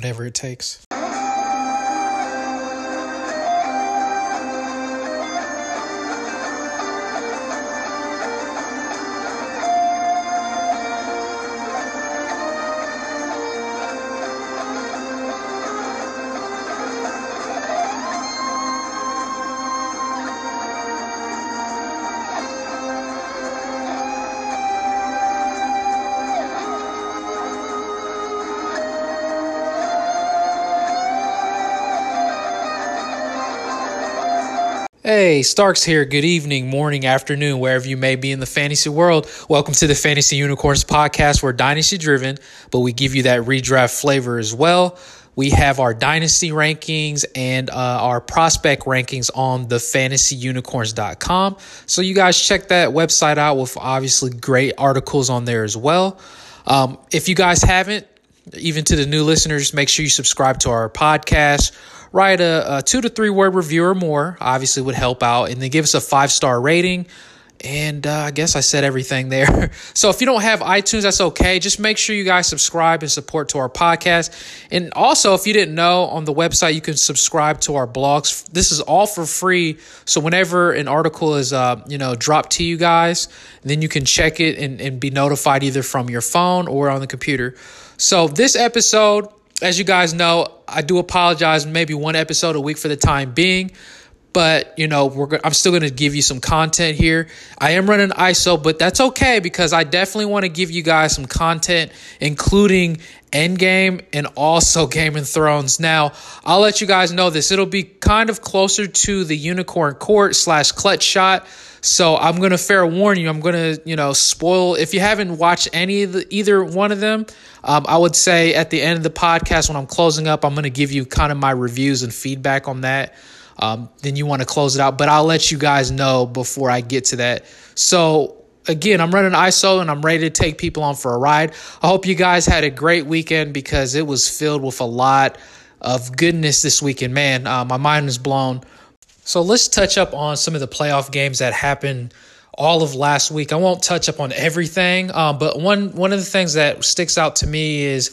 whatever it takes. Starks here. Good evening, morning, afternoon, wherever you may be in the fantasy world. Welcome to the Fantasy Unicorns podcast. We're dynasty driven, but we give you that redraft flavor as well. We have our dynasty rankings and uh, our prospect rankings on the fantasyunicorns.com. So you guys check that website out with obviously great articles on there as well. Um, if you guys haven't, even to the new listeners, make sure you subscribe to our podcast write a, a two to three word review or more, obviously would help out, and then give us a five star rating. And uh, I guess I said everything there. so if you don't have iTunes, that's okay. Just make sure you guys subscribe and support to our podcast. And also, if you didn't know, on the website you can subscribe to our blogs. This is all for free. So whenever an article is, uh, you know, dropped to you guys, then you can check it and, and be notified either from your phone or on the computer. So this episode as you guys know, I do apologize. Maybe one episode a week for the time being, but you know, we're I'm still going to give you some content here. I am running ISO, but that's okay because I definitely want to give you guys some content, including Endgame and also Game of Thrones. Now, I'll let you guys know this. It'll be kind of closer to the Unicorn Court slash Clutch Shot. So I'm gonna fair warn you. I'm gonna you know spoil if you haven't watched any of the either one of them. Um, I would say at the end of the podcast when I'm closing up, I'm gonna give you kind of my reviews and feedback on that. Um, then you want to close it out, but I'll let you guys know before I get to that. So again, I'm running ISO and I'm ready to take people on for a ride. I hope you guys had a great weekend because it was filled with a lot of goodness this weekend. Man, uh, my mind is blown. So let's touch up on some of the playoff games that happened all of last week. I won't touch up on everything, um, but one one of the things that sticks out to me is,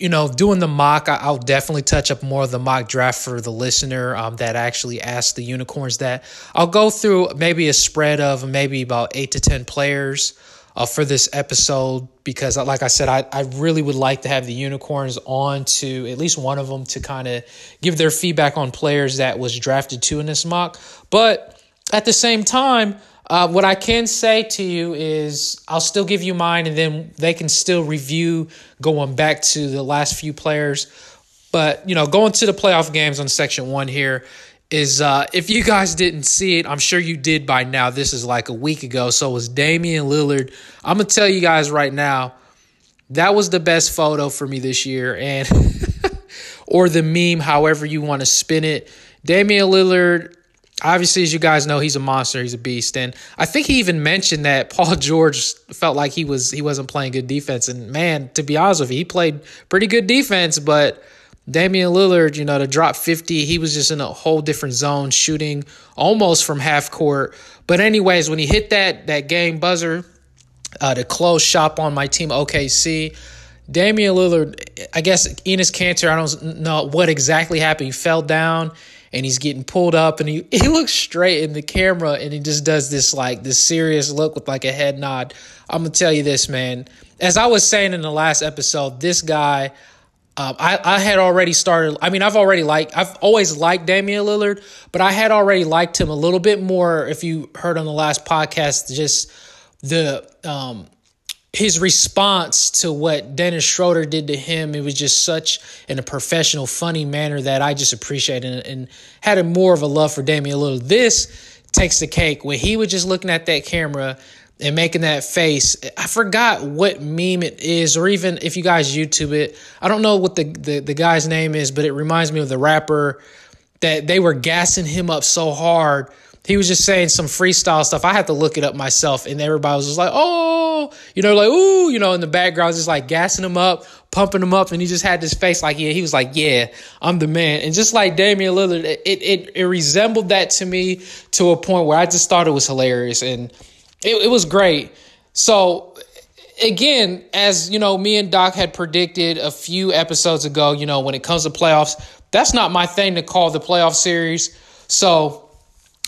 you know, doing the mock. I, will definitely touch up more of the mock draft for the listener um, that actually asked the unicorns that. I'll go through maybe a spread of maybe about eight to ten players uh, for this episode because, uh, like I said, I, I really would like to have the unicorns on to at least one of them to kind of give their feedback on players that was drafted to in this mock. But at the same time, uh, what I can say to you is I'll still give you mine and then they can still review going back to the last few players. But, you know, going to the playoff games on section one here, is uh, if you guys didn't see it, I'm sure you did by now. This is like a week ago. So it was Damian Lillard. I'm gonna tell you guys right now, that was the best photo for me this year, and or the meme, however you want to spin it. Damian Lillard, obviously, as you guys know, he's a monster. He's a beast, and I think he even mentioned that Paul George felt like he was he wasn't playing good defense. And man, to be honest with you, he played pretty good defense, but Damian Lillard, you know, to drop 50, he was just in a whole different zone, shooting almost from half court. But anyways, when he hit that that game buzzer uh, to close shop on my team OKC, Damian Lillard, I guess Enes Kanter, I don't know what exactly happened. He fell down and he's getting pulled up and he, he looks straight in the camera and he just does this like this serious look with like a head nod. I'm gonna tell you this, man. As I was saying in the last episode, this guy um, I, I had already started. I mean, I've already liked. I've always liked Damian Lillard, but I had already liked him a little bit more. If you heard on the last podcast, just the um, his response to what Dennis Schroeder did to him, it was just such in a professional, funny manner that I just appreciated and, and had a more of a love for Damian Lillard. This takes the cake when he was just looking at that camera and making that face. I forgot what meme it is, or even if you guys YouTube it. I don't know what the, the, the guy's name is, but it reminds me of the rapper that they were gassing him up so hard. He was just saying some freestyle stuff. I had to look it up myself, and everybody was just like, "Oh, you know, like ooh," you know, in the background, just like gassing him up, pumping him up, and he just had this face like, "Yeah," he was like, "Yeah, I'm the man." And just like Damian Lillard, it it it resembled that to me to a point where I just thought it was hilarious and it, it was great. So again, as you know, me and Doc had predicted a few episodes ago, you know, when it comes to playoffs, that's not my thing to call the playoff series. So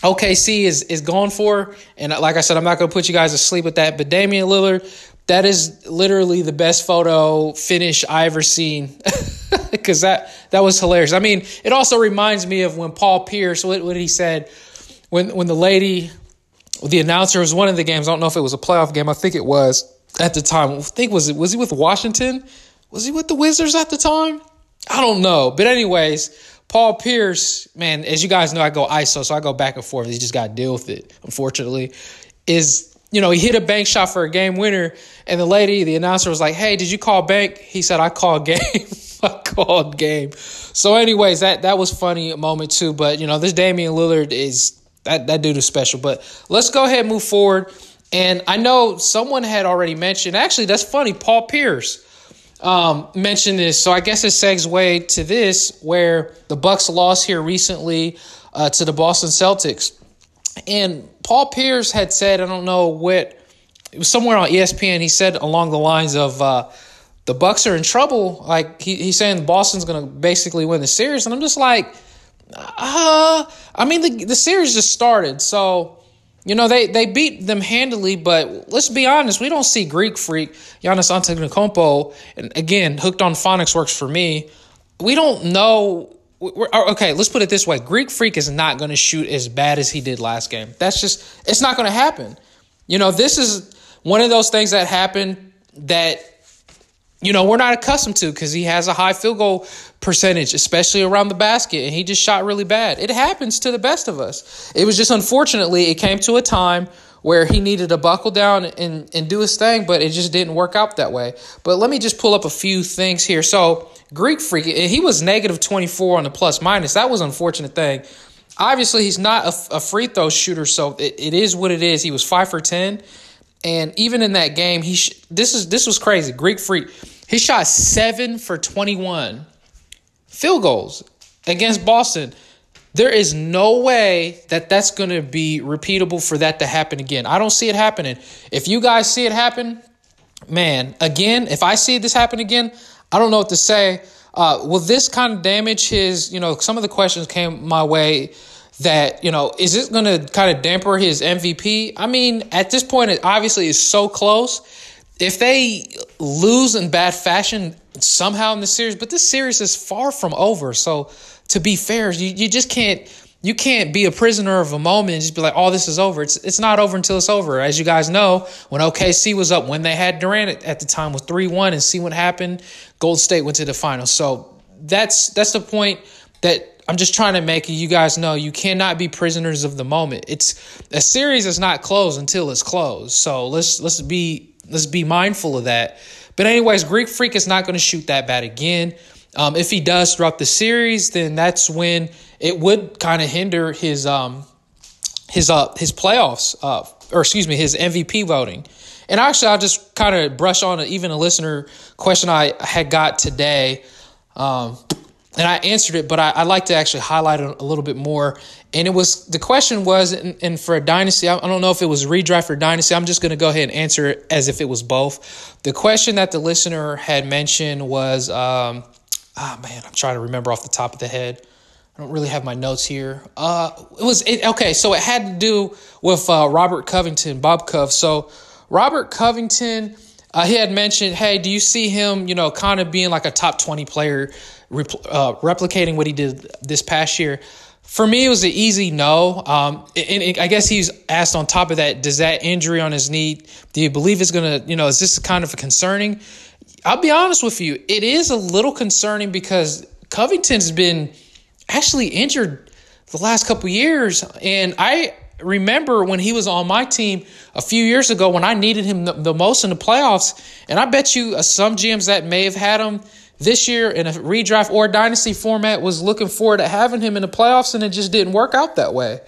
OKC is is going for, and like I said, I'm not going to put you guys to sleep with that. But Damian Lillard, that is literally the best photo finish I ever seen, because that that was hilarious. I mean, it also reminds me of when Paul Pierce, what, what he said, when when the lady, the announcer was one of the games. I don't know if it was a playoff game. I think it was at the time. I think was it was he with Washington? Was he with the Wizards at the time? I don't know. But anyways, Paul Pierce, man, as you guys know, I go ISO, so I go back and forth. He just got to deal with it, unfortunately. Is, you know, he hit a bank shot for a game winner, and the lady, the announcer, was like, Hey, did you call bank? He said, I called game. I called game. So, anyways, that that was funny moment too. But you know, this Damian Lillard is that that dude is special. But let's go ahead and move forward. And I know someone had already mentioned. Actually, that's funny. Paul Pierce um, mention this. So I guess it segue to this, where the Bucks lost here recently uh, to the Boston Celtics, and Paul Pierce had said, I don't know what, it was somewhere on ESPN. He said along the lines of. Uh, the Bucks are in trouble. Like he, he's saying, Boston's going to basically win the series, and I'm just like, uh, I mean, the the series just started, so you know, they, they beat them handily, but let's be honest, we don't see Greek freak Giannis Antetokounmpo, and again, hooked on phonics works for me. We don't know. okay, let's put it this way: Greek freak is not going to shoot as bad as he did last game. That's just it's not going to happen. You know, this is one of those things that happened that you know, we're not accustomed to because he has a high field goal percentage, especially around the basket, and he just shot really bad. It happens to the best of us. It was just unfortunately, it came to a time where he needed to buckle down and, and do his thing, but it just didn't work out that way. But let me just pull up a few things here. So, Greek Freak, he was negative 24 on the plus minus. That was an unfortunate thing. Obviously, he's not a, a free throw shooter, so it, it is what it is. He was 5 for 10. And even in that game, he sh- this is this was crazy. Greek Freak he shot seven for 21 field goals against Boston. There is no way that that's going to be repeatable for that to happen again. I don't see it happening. If you guys see it happen, man, again, if I see this happen again, I don't know what to say. Uh, will this kind of damage his, you know, some of the questions came my way that, you know, is it going to kind of damper his MVP? I mean, at this point, it obviously is so close if they lose in bad fashion somehow in the series, but this series is far from over. So to be fair, you, you just can't you can't be a prisoner of a moment and just be like, oh, this is over. It's it's not over until it's over. As you guys know, when OKC was up, when they had Durant at, the time was 3-1 and see what happened, Gold State went to the finals. So that's that's the point that I'm just trying to make you guys know you cannot be prisoners of the moment. It's a series is not closed until it's closed. So let's let's be Let's be mindful of that. But anyways, Greek Freak is not going to shoot that bad again. Um, if he does throughout the series, then that's when it would kind of hinder his um his uh his playoffs uh or excuse me his MVP voting. And actually, I'll just kind of brush on even a listener question I had got today. Um, and I answered it, but I, would like to actually highlight it a little bit more. And it was the question was, and, and for a dynasty, I, don't know if it was redraft or dynasty. I'm just going to go ahead and answer it as if it was both. The question that the listener had mentioned was, um, oh man, I'm trying to remember off the top of the head. I don't really have my notes here. Uh, it was it, okay, so it had to do with uh, Robert Covington, Bob Cove. So Robert Covington. Uh, he had mentioned, hey, do you see him, you know, kind of being like a top 20 player uh, replicating what he did this past year. For me, it was an easy no. Um, and, and I guess he's asked on top of that, does that injury on his knee, do you believe it's going to, you know, is this kind of concerning? I'll be honest with you, it is a little concerning because Covington's been actually injured the last couple years. And I remember when he was on my team a few years ago when I needed him the, the most in the playoffs. And I bet you uh, some GMs that may have had him this year in a redraft or dynasty format was looking forward to having him in the playoffs, and it just didn't work out that way.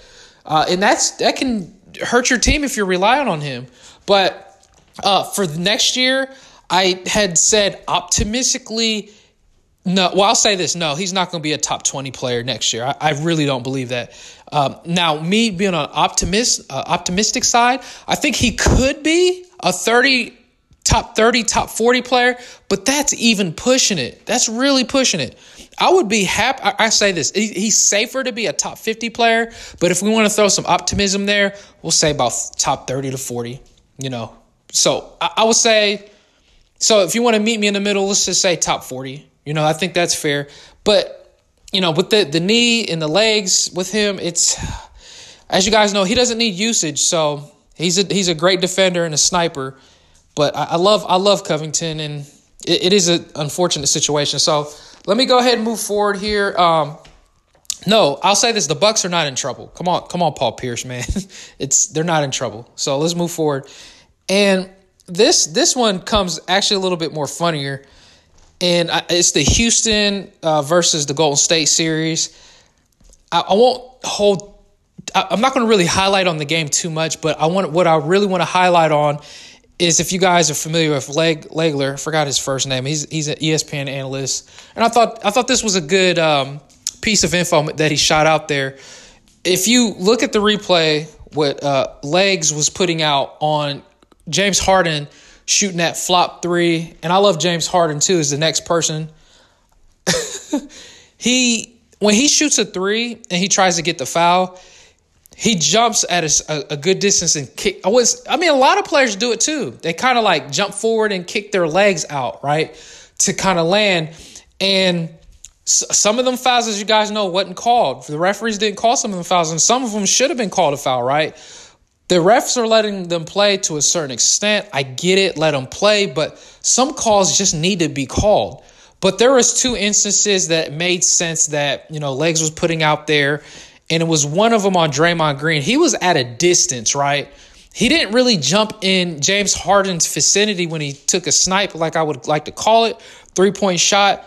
Uh, and that's that can hurt your team if you're relying on him. But uh, for next year, I had said optimistically. No, well, I'll say this. No, he's not going to be a top 20 player next year. I, I really don't believe that. Um, now, me being on optimist, uh, optimistic side, I think he could be a 30 top 30, top 40 player, but that's even pushing it. That's really pushing it. I would be happy. I, say this he's safer to be a top 50 player, but if we want to throw some optimism there, we'll say about top 30 to 40, you know. So I, I would say, so if you want to meet me in the middle, let's just say top 40. You know, I think that's fair. But, you know, with the, the knee and the legs with him, it's, as you guys know, he doesn't need usage. So he's a, he's a great defender and a sniper. But I, I love I love Covington, and it, it is an unfortunate situation. So let me go ahead and move forward here. Um, no, I'll say this: the Bucks are not in trouble. Come on, come on, Paul Pierce, man. it's they're not in trouble. So let's move forward. And this this one comes actually a little bit more funnier, and it's the Houston uh, versus the Golden State series. I, I won't hold. I, I'm not going to really highlight on the game too much, but I want what I really want to highlight on is if you guys are familiar with Leg Legler, forgot his first name. He's he's an ESPN analyst, and I thought I thought this was a good um, piece of info that he shot out there. If you look at the replay, what uh, Legs was putting out on James Harden shooting that flop three, and I love James Harden too. Is the next person. he when he shoots a three and he tries to get the foul, he jumps at a, a, good distance and kick. I was, I mean, a lot of players do it too. They kind of like jump forward and kick their legs out, right, to kind of land. And some of them fouls, as you guys know, wasn't called. The referees didn't call some of them fouls, and some of them should have been called a foul, right? The refs are letting them play to a certain extent. I get it, let them play, but some calls just need to be called. But there was two instances that made sense that you know legs was putting out there and it was one of them on Draymond Green. He was at a distance, right? He didn't really jump in James Harden's vicinity when he took a snipe, like I would like to call it, three point shot.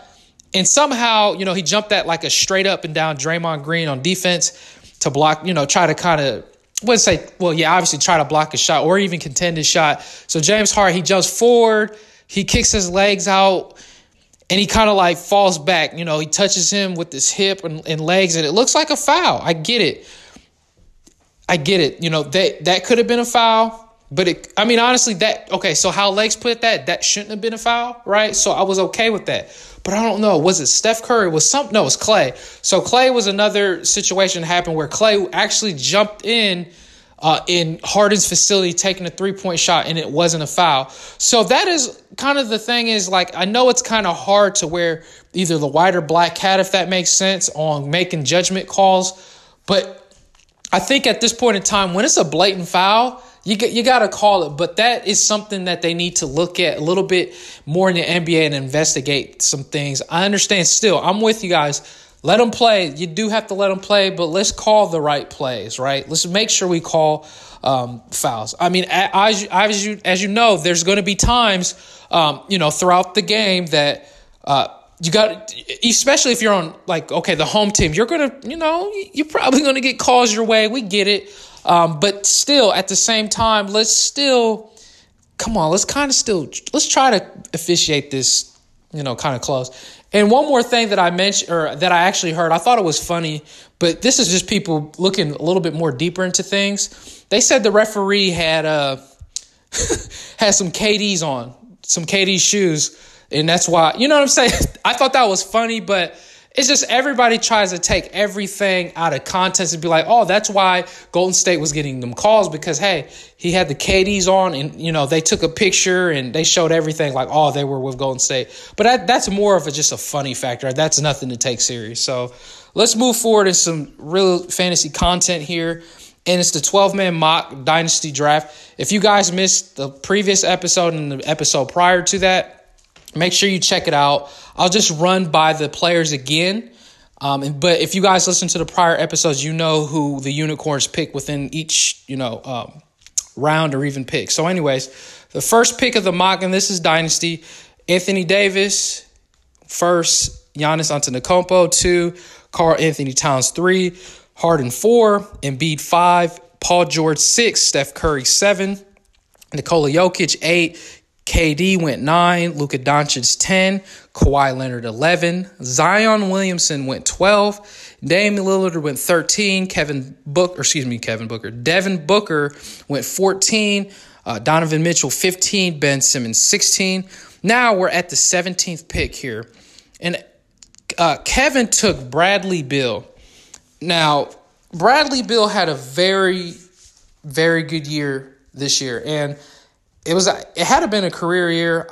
And somehow, you know, he jumped at like a straight up and down Draymond Green on defense to block, you know, try to kind of, wouldn't say, well, yeah, obviously try to block a shot or even contend his shot. So James Harden, he jumps forward, he kicks his legs out and he kind of like falls back. You know, he touches him with his hip and, and, legs, and it looks like a foul. I get it. I get it. You know, that that could have been a foul, but it I mean honestly that okay, so how legs put that, that shouldn't have been a foul, right? So I was okay with that. But I don't know, was it Steph Curry? Was some no, it was Klay. So Klay was another situation happened where Klay actually jumped in uh, in Harden's facility taking a three point shot and it wasn't a foul. So that is kind of the thing is like, I know it's kind of hard to wear either the white or black hat, if that makes sense, on making judgment calls. But I think at this point in time, when it's a blatant foul, you you got to call it, but that is something that they need to look at a little bit more in the NBA and investigate some things. I understand still. I'm with you guys let them play. You do have to let them play, but let's call the right plays, right? Let's make sure we call um, fouls. I mean, as, as you as you know, there's going to be times, um, you know, throughout the game that uh, you got, especially if you're on like okay, the home team, you're gonna, you know, you're probably to get calls your way. We get it, um, but still, at the same time, let's still come on. Let's kind of still let's try to officiate this, you know, kind of close. And one more thing that I mentioned, or that I actually heard, I thought it was funny, but this is just people looking a little bit more deeper into things. They said the referee had uh had some KDs on, some KD shoes, and that's why you know what I'm saying. I thought that was funny, but it's just everybody tries to take everything out of context and be like, oh, that's why Golden State was getting them calls because, hey, he had the KDs on and, you know, they took a picture and they showed everything like, oh, they were with Golden State. But that, that's more of a, just a funny factor. That's nothing to take serious. So let's move forward in some real fantasy content here. And it's the 12 man mock dynasty draft. If you guys missed the previous episode and the episode prior to that, Make sure you check it out. I'll just run by the players again. Um, but if you guys listen to the prior episodes, you know who the unicorns pick within each, you know, um, round or even pick. So, anyways, the first pick of the mock, and this is Dynasty, Anthony Davis, first, Giannis Antetokounmpo, two, Karl-Anthony Towns, three, Harden, four, Embiid, five, Paul George, six, Steph Curry, seven, Nikola Jokic, eight, KD went nine, Luka Doncic 10, Kawhi Leonard 11, Zion Williamson went 12, Damian Lillard went 13, Kevin Book, or excuse me, Kevin Booker, Devin Booker went 14, uh, Donovan Mitchell 15, Ben Simmons 16. Now we're at the 17th pick here. And uh, Kevin took Bradley Beal. Now, Bradley Beal had a very, very good year this year. And it was it had to been a career year.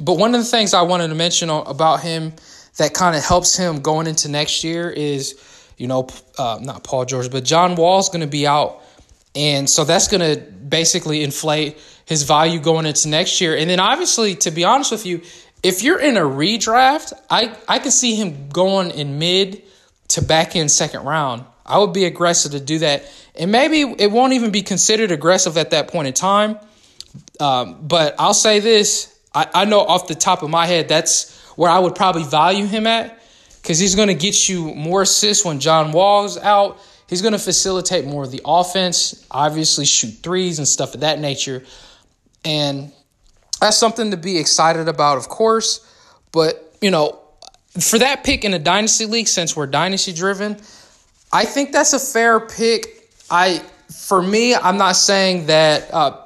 But one of the things I wanted to mention about him that kind of helps him going into next year is, you know, uh, not Paul George, but John Wall's going to be out. And so that's going to basically inflate his value going into next year. And then obviously, to be honest with you, if you're in a redraft, I, I can see him going in mid to back in second round. I would be aggressive to do that. And maybe it won't even be considered aggressive at that point in time. Um, but I'll say this I, I know off the top of my head, that's where I would probably value him at because he's going to get you more assists when John Wall's out. He's going to facilitate more of the offense, obviously, shoot threes and stuff of that nature. And that's something to be excited about, of course. But, you know, for that pick in a dynasty league, since we're dynasty driven, I think that's a fair pick. I, for me, I'm not saying that uh,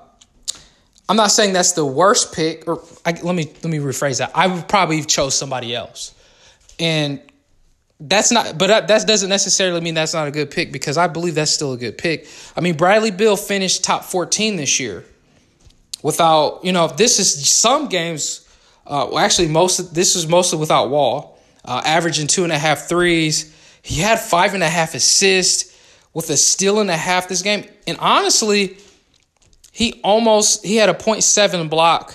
I'm not saying that's the worst pick, or I, let me let me rephrase that. I would probably chose somebody else, and that's not. But that, that doesn't necessarily mean that's not a good pick because I believe that's still a good pick. I mean, Bradley Beal finished top 14 this year. Without you know, this is some games. Uh, well, actually, most this is mostly without Wall, uh, averaging two and a half threes. He had five and a half assists with a steal and a half this game, and honestly he almost he had a 0.7 block.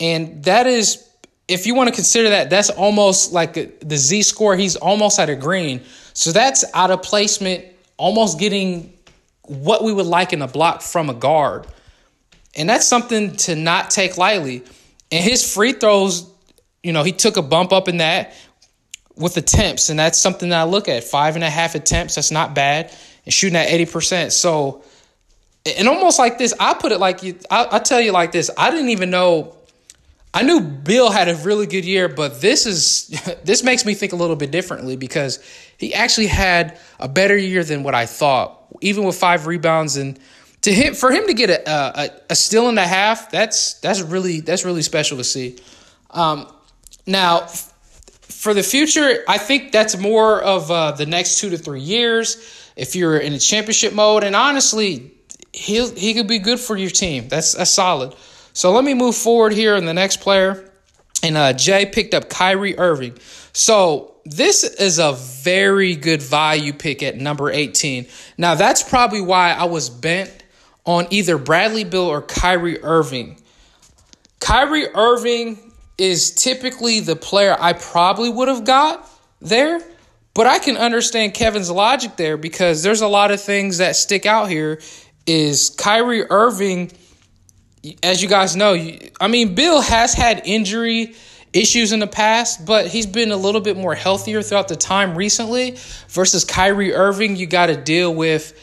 And that is if you want to consider that that's almost like the z score he's almost at a green. So that's out of placement almost getting what we would like in a block from a guard. And that's something to not take lightly. And his free throws you know he took a bump up in that with attempts. And that's something that i look at five and a half attempts that's not bad. And shooting at 80% so and almost like this, I put it like you. I, I tell you like this. I didn't even know. I knew Beal had a really good year, but this is this makes me think a little bit differently because he actually had a better year than what I thought. Even with five rebounds and to him for him to get a a, a steal and a half, that's that's really that's really special to see. Um, now, for the future, I think that's more of uh, the next two to three years. If you're in a championship mode, and honestly, he he could be good for your team. That's that's solid. So let me move forward here in the next player. And uh, Jay picked up Kyrie Irving. So this is a very good value pick at number 18. Now that's probably why I was bent on either Bradley Beal or Kyrie Irving. Kyrie Irving is typically the player I probably would have got there, but I can understand Kevin's logic there because there's a lot of things that stick out here is Kyrie Irving, as you guys know, I mean, Beal has had injury issues in the past, but he's been a little bit more healthier throughout the time recently versus Kyrie Irving. You got to deal with,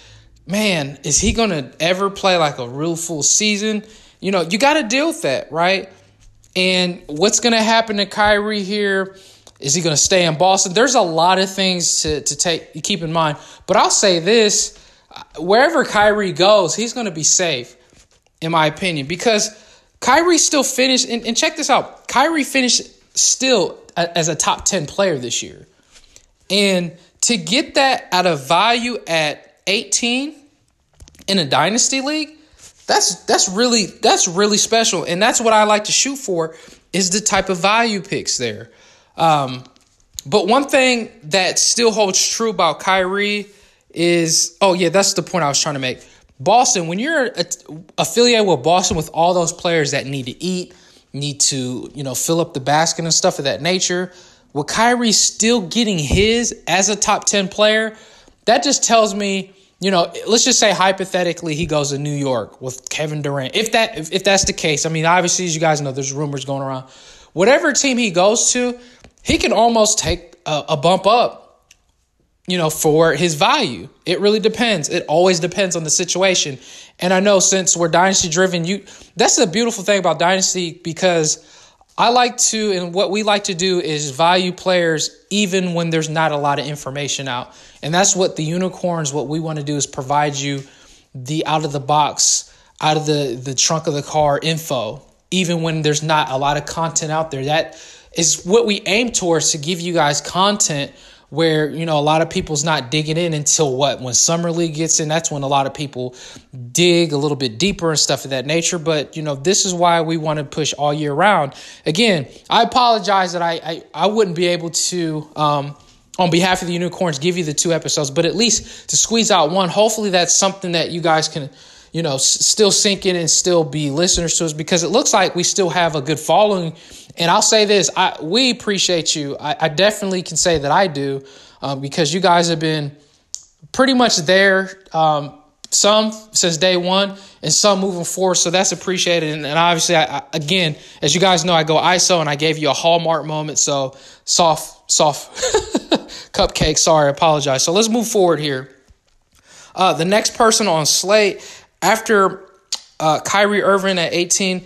man, is he going to ever play like a real full season? You know, you got to deal with that, right? And what's going to happen to Kyrie here? Is he going to stay in Boston? There's a lot of things to, to take keep in mind. But I'll say this wherever Kyrie goes, he's going to be safe, in my opinion, because Kyrie still finished. And, and check this out: Kyrie finished still as a top ten player this year, and to get that at a value at 18 in a dynasty league, that's that's really that's really special, and that's what I like to shoot for is the type of value picks there. Um, but one thing that still holds true about Kyrie is oh yeah, that's the point I was trying to make. Boston, when you're affiliated with Boston with all those players that need to eat, need to, you know, fill up the basket and stuff of that nature, with Kyrie still getting his as a top 10 player, that just tells me, you know, let's just say hypothetically he goes to New York with Kevin Durant. If that if, if that's the case, I mean, obviously as you guys know there's rumors going around. Whatever team he goes to, he can almost take a, a bump up you know, for his value. It really depends. It always depends on the situation. And I know since we're dynasty driven, you that's the beautiful thing about dynasty because I like to and what we like to do is value players even when there's not a lot of information out. And that's what the unicorns what we want to do is provide you the out of the box out of the the trunk of the car info, even when there's not a lot of content out there. That is what we aim towards to give you guys content where you know a lot of people's not digging in until what? When summer league gets in that's when a lot of people dig a little bit deeper and stuff of that nature. But you know this is why we want to push all year round. Again i apologize that i i, I wouldn't be able to um, on behalf of the unicorns give you the two episodes but at least to squeeze out one. Hopefully that's something that you guys can you know s- still sink in and still be listeners to us because it looks like we still have a good following and I'll say this: I we appreciate you. I, I definitely can say that I do um, because you guys have been pretty much there. Um, some since day one, and some moving forward. So that's appreciated. And, and obviously, I, again, as you guys know, I go ISO, and I gave you a hallmark moment. So soft, soft cupcake. Sorry, I apologize. So let's move forward here. Uh, the next person on slate after uh, Kyrie Irving at 18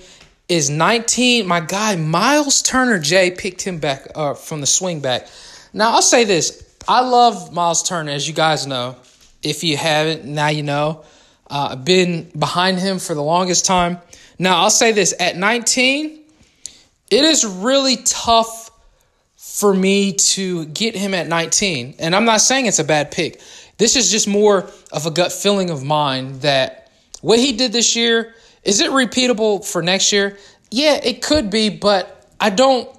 is 19. My guy Miles Turner Jay picked him back uh, from the swing back. Now I'll say this: I love Miles Turner, as you guys know. If you haven't, now you know. Uh, I've been behind him for the longest time. Now I'll say this: at 19, it is really tough for me to get him at 19, and I'm not saying it's a bad pick. This is just more of a gut feeling of mine that what he did this year is it repeatable for next year? Yeah, it could be, but I don't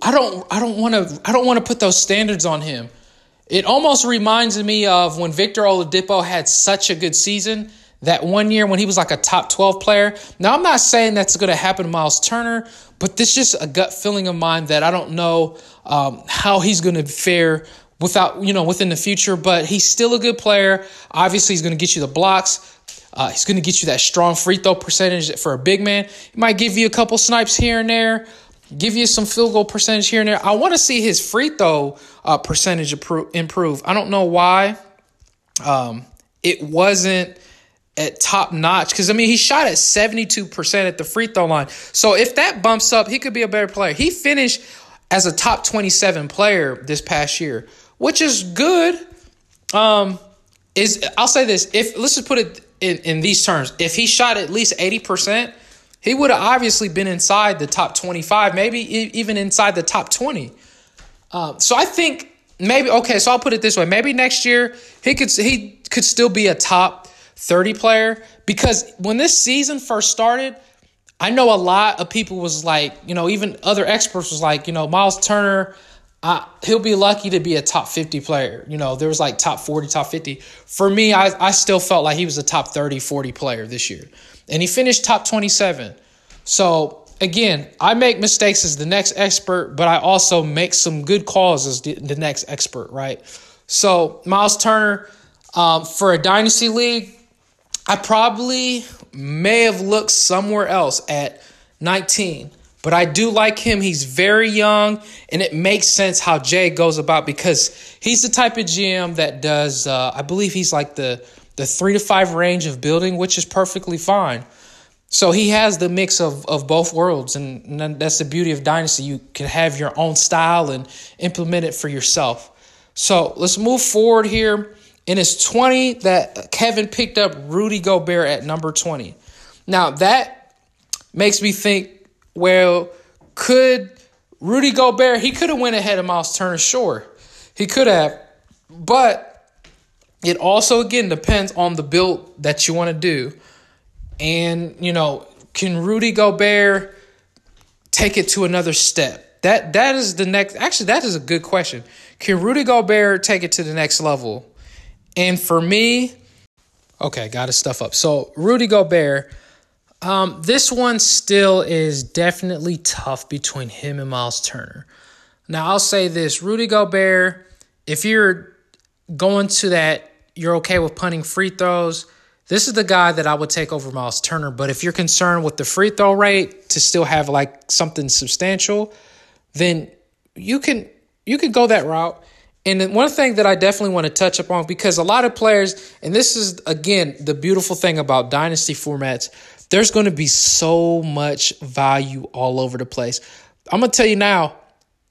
I don't I don't want to I don't want to put those standards on him. It almost reminds me of when Victor Oladipo had such a good season that one year when he was like a top 12 player. Now I'm not saying that's going to happen to Miles Turner, but this is just a gut feeling of mine that I don't know um, how he's going to fare without you know within the future. But he's still a good player. Obviously, he's going to get you the blocks. Uh, he's going to get you that strong free throw percentage for a big man. He might give you a couple snipes here and there, give you some field goal percentage here and there. I want to see his free throw uh, percentage improve. I don't know why um, it wasn't at top notch because I mean he shot at 72% at the free throw line. So if that bumps up, he could be a better player. He finished as a top 27 player this past year, which is good. Um, is I'll say this if let's just put it in, in these terms, if he shot at least 80%, he would have obviously been inside the top 25, maybe even inside the top 20. Uh, so I think maybe okay. So I'll put it this way: maybe next year he could he could still be a top 30 player because when this season first started, I know a lot of people was like, you know, even other experts was like, you know, Miles Turner I, he'll be lucky to be a top 50 player. You know, there was like top 40, top 50. For me, I, I still felt like he was a top 30, 40 player this year. And he finished top 27. So, again, I make mistakes as the next expert, but I also make some good calls as the, the next expert, right? So, Miles Turner, um, for a dynasty league, I probably may have looked somewhere else at 19. But I do like him. He's very young, and it makes sense how Jay goes about because he's the type of GM that does. Uh, I believe he's like the the three to five range of building, which is perfectly fine. So he has the mix of, of both worlds, and, and that's the beauty of Dynasty. You can have your own style and implement it for yourself. So let's move forward here. In his 20, that Kevin picked up Rudy Gobert at number 20. Now that makes me think well, could Rudy Gobert, he could have went ahead of Miles Turner, sure. He could have. But it also again depends on the build that you want to do. And, you know, can Rudy Gobert take it to another step? That that is the next actually that is a good question. Can Rudy Gobert take it to the next level? And for me, okay, got his stuff up. So Rudy Gobert, um, this one still is definitely tough between him and Miles Turner. Now, I'll say this Rudy Gobert, if you're going to that, you're okay with punting free throws. This is the guy that I would take over Miles Turner. But if you're concerned with the free throw rate to still have like something substantial, then you can you can go that route. And one thing that I definitely want to touch upon because a lot of players, and this is again the beautiful thing about dynasty formats, there's going to be so much value all over the place. I'm going to tell you now,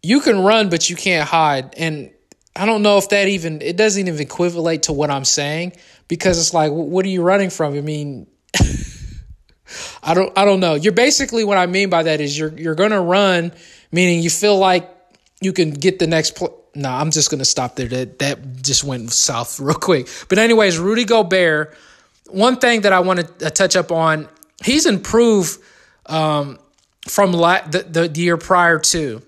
you can run, but you can't hide. And I don't know if that even, it doesn't even equivalent to what I'm saying because it's like, what are you running from? I mean, I don't I don't know. You're basically what I mean by that is you're you're gonna run, meaning you feel like you can get the next play. No, I'm just gonna stop there. That that just went south real quick. But anyways, Rudy Gobert. One thing that I want to uh, touch up on, he's improved um, from la- the, the year prior to.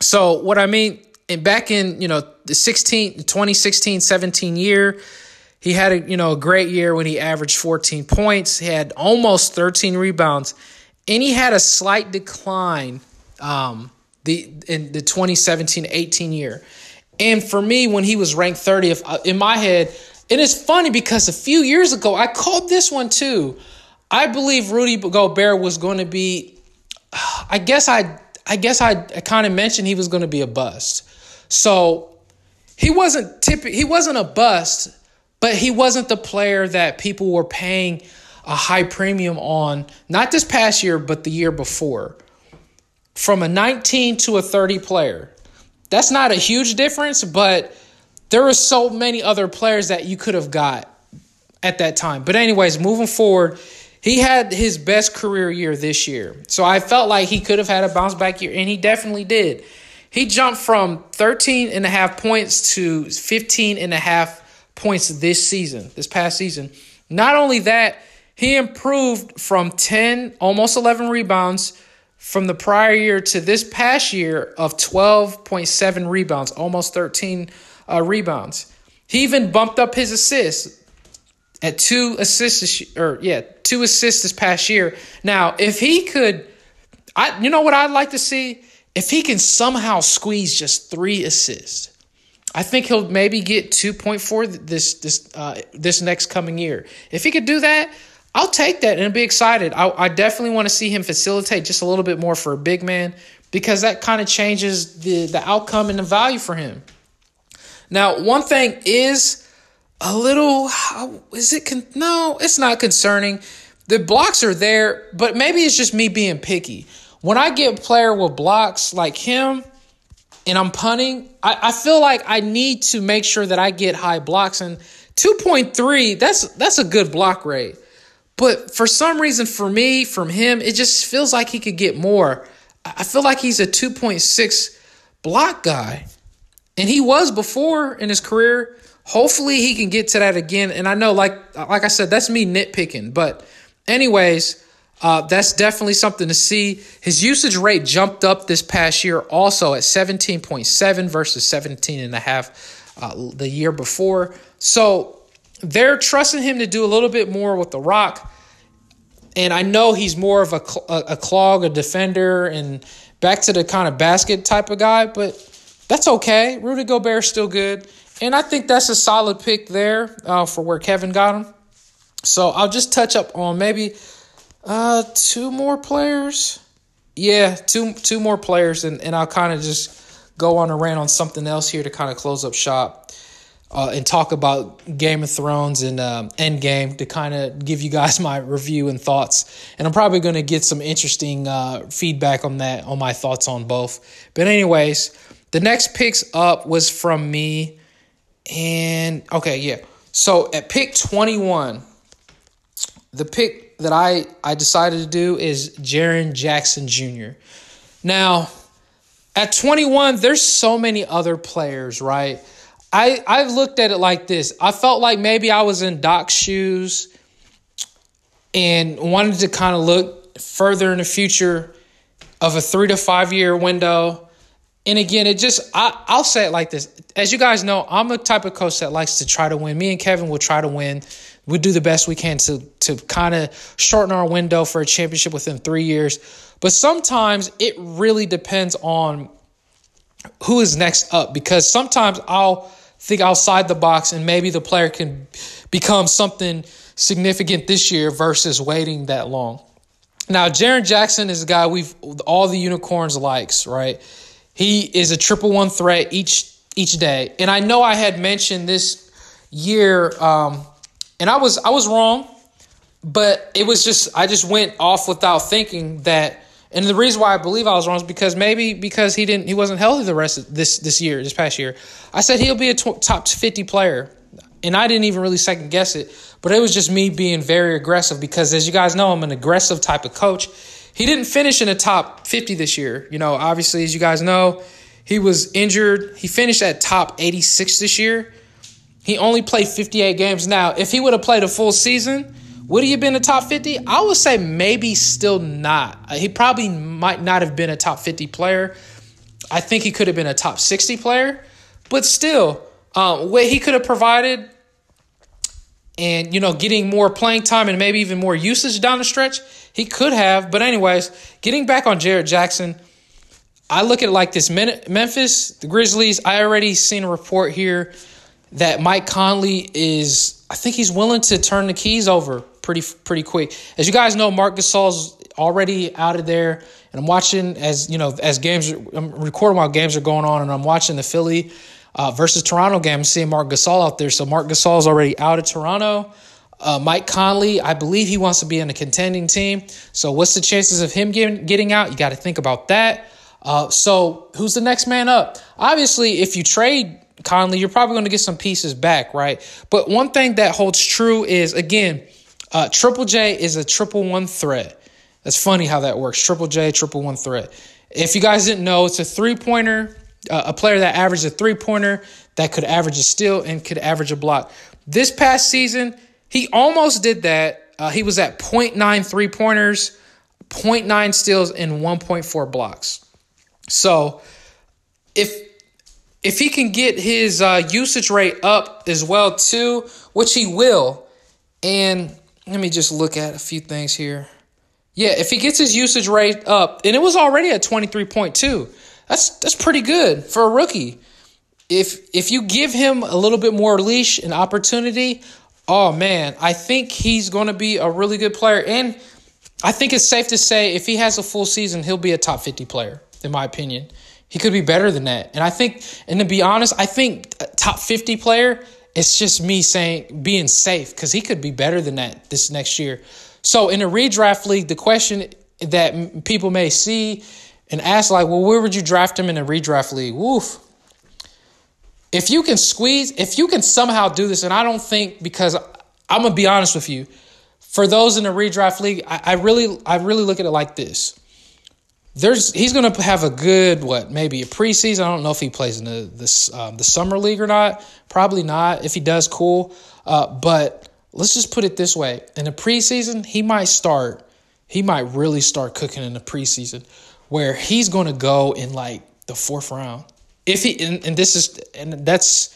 So what I mean, and back in you know the 16, 2016, 17 year, he had a you know a great year when he averaged 14 points. He had almost 13 rebounds, and he had a slight decline um, the in the 2017-18 year. And for me, when he was ranked 30th uh, in my head, and it is funny because a few years ago I called this one too. I believe Rudy Gobert was going to be. I guess I I guess I, I kind of mentioned he was going to be a bust. So he wasn't typical. He wasn't a bust but he wasn't the player that people were paying a high premium on, not this past year, but the year before. From a 19 to a 30 player. That's not a huge difference, but there were so many other players that you could have got at that time. But, anyways, moving forward, he had his best career year this year. So I felt like he could have had a bounce back year, and he definitely did. He jumped from 13 and a half points to 15 and a half points this season, this past season. Not only that, he improved from 10, almost 11 rebounds from the prior year to this past year of 12.7 rebounds, almost 13 uh, rebounds. He even bumped up his assists at two assists, or yeah, two assists this past year. Now, if he could, I you know what I'd like to see if he can somehow squeeze just three assists I think he'll maybe get 2.4 this this uh, this next coming year. If he could do that, I'll take that and be excited. I, I definitely want to see him facilitate just a little bit more for a big man because that kind of changes the the outcome and the value for him. Now, one thing is a little is it con- no, it's not concerning. The blocks are there, but maybe it's just me being picky. When I get a player with blocks like him, and I'm punting, I, I feel like I need to make sure that I get high blocks. And 2.3, that's that's a good block rate. But for some reason, for me, from him, it just feels like he could get more. I feel like he's a 2.6 block guy. And he was before in his career. Hopefully he can get to that again. And I know, like like I said, that's me nitpicking. But anyways, uh, that's definitely something to see. His usage rate jumped up this past year also at 17.7 versus 17.5 uh, the year before. So they're trusting him to do a little bit more with the rock. And I know he's more of a, a, a clog, a defender, and back to the kind of basket type of guy, but that's okay. Rudy Gobert's still good. And I think that's a solid pick there uh, for where Kevin got him. So I'll just touch up on maybe uh, two more players. Yeah, two two more players, and, and I'll kind of just go on a rant on something else here to kind of close up shop. Uh, and talk about Game of Thrones and um, Endgame to kind of give you guys my review and thoughts. And I'm probably going to get some interesting uh, feedback on that, on my thoughts on both. But, anyways, the next picks up was from me. And, okay, yeah. So at pick 21, the pick that I, I decided to do is Jaren Jackson Jr. Now, at 21, there's so many other players, right? I, I've looked at it like this. I felt like maybe I was in Doc's shoes and wanted to kind of look further in the future of a three to five year window. And again, it just, I, I'll say it like this. As you guys know, I'm the type of coach that likes to try to win. Me and Kevin will try to win we do the best we can to to kind of shorten our window for a championship within three years. But sometimes it really depends on who is next up because sometimes I'll think outside the box and maybe the player can become something significant this year versus waiting that long. Now, Jaren Jackson is a guy we've all the unicorns likes, right? He is a triple one threat each each day, and I know I had mentioned this year um, and I was I was wrong, but it was just I just went off without thinking that. And the reason why I believe I was wrong is because maybe because he didn't he wasn't healthy the rest of this this year this past year. I said he'll be a top fifty player, and I didn't even really second guess it, but it was just me being very aggressive because, as you guys know, I'm an aggressive type of coach. He didn't finish in the top 50 this year. You know, obviously, as you guys know, he was injured. He finished at top 86 this year. He only played 58 games. Now, if he would have played a full season, would he have been a top 50? I would say maybe still not. He probably might not have been a top 50 player. I think he could have been a top 60 player, but still, um, what he could have provided and, you know, getting more playing time and maybe even more usage down the stretch, he could have. But, anyways, getting back on Jaren Jackson, I look at it like this Memphis, the Grizzlies, I already seen a report here that Mike Conley is, I think he's willing to turn the keys over pretty pretty quick. As you guys know, Marc Gasol's already out of there, and I'm watching as you know as games. I'm recording while games are going on, and I'm watching the Philly uh, versus Toronto game. I'm seeing Marc Gasol out there, so Marc Gasol's already out of Toronto. Uh, Mike Conley, I believe he wants to be in a contending team. So what's the chances of him getting getting out? You got to think about that. Uh, so who's the next man up? Obviously, if you trade Conley, you're probably going to get some pieces back, right? But one thing that holds true is again uh, Triple J is a triple one threat. That's funny how that works. Triple J, triple one threat. If you guys didn't know, it's a three pointer, uh, a player that averages a three pointer that could average a steal and could average a block. This past season, he almost did that. Uh, he was at 0.9 three pointers, 0.9 steals, and 1.4 blocks. So if if he can get his uh, usage rate up as well too, which he will, and let me just look at a few things here. Yeah, if he gets his usage rate up, and it was already at 23.2, that's that's pretty good for a rookie. If if you give him a little bit more leash and opportunity, oh man, I think he's going to be a really good player and I think it's safe to say if he has a full season, he'll be a top 50 player in my opinion. He could be better than that. And I think and to be honest, I think top 50 player it's just me saying being safe because he could be better than that this next year. So in a redraft league, the question that people may see and ask like, well, where would you draft him in a redraft league? Woof. If you can squeeze, if you can somehow do this, and I don't think because I'm gonna be honest with you, for those in the redraft league, I, I really, I really look at it like this there's he's to have a good what maybe a preseason. I don't know if he plays in the this um, the summer league or not. Probably not. If he does, cool. Uh, but let's just put it this way: in the preseason, he might start. He might really start cooking in the preseason, where he's to go in like the fourth round. If he and, and this is and that's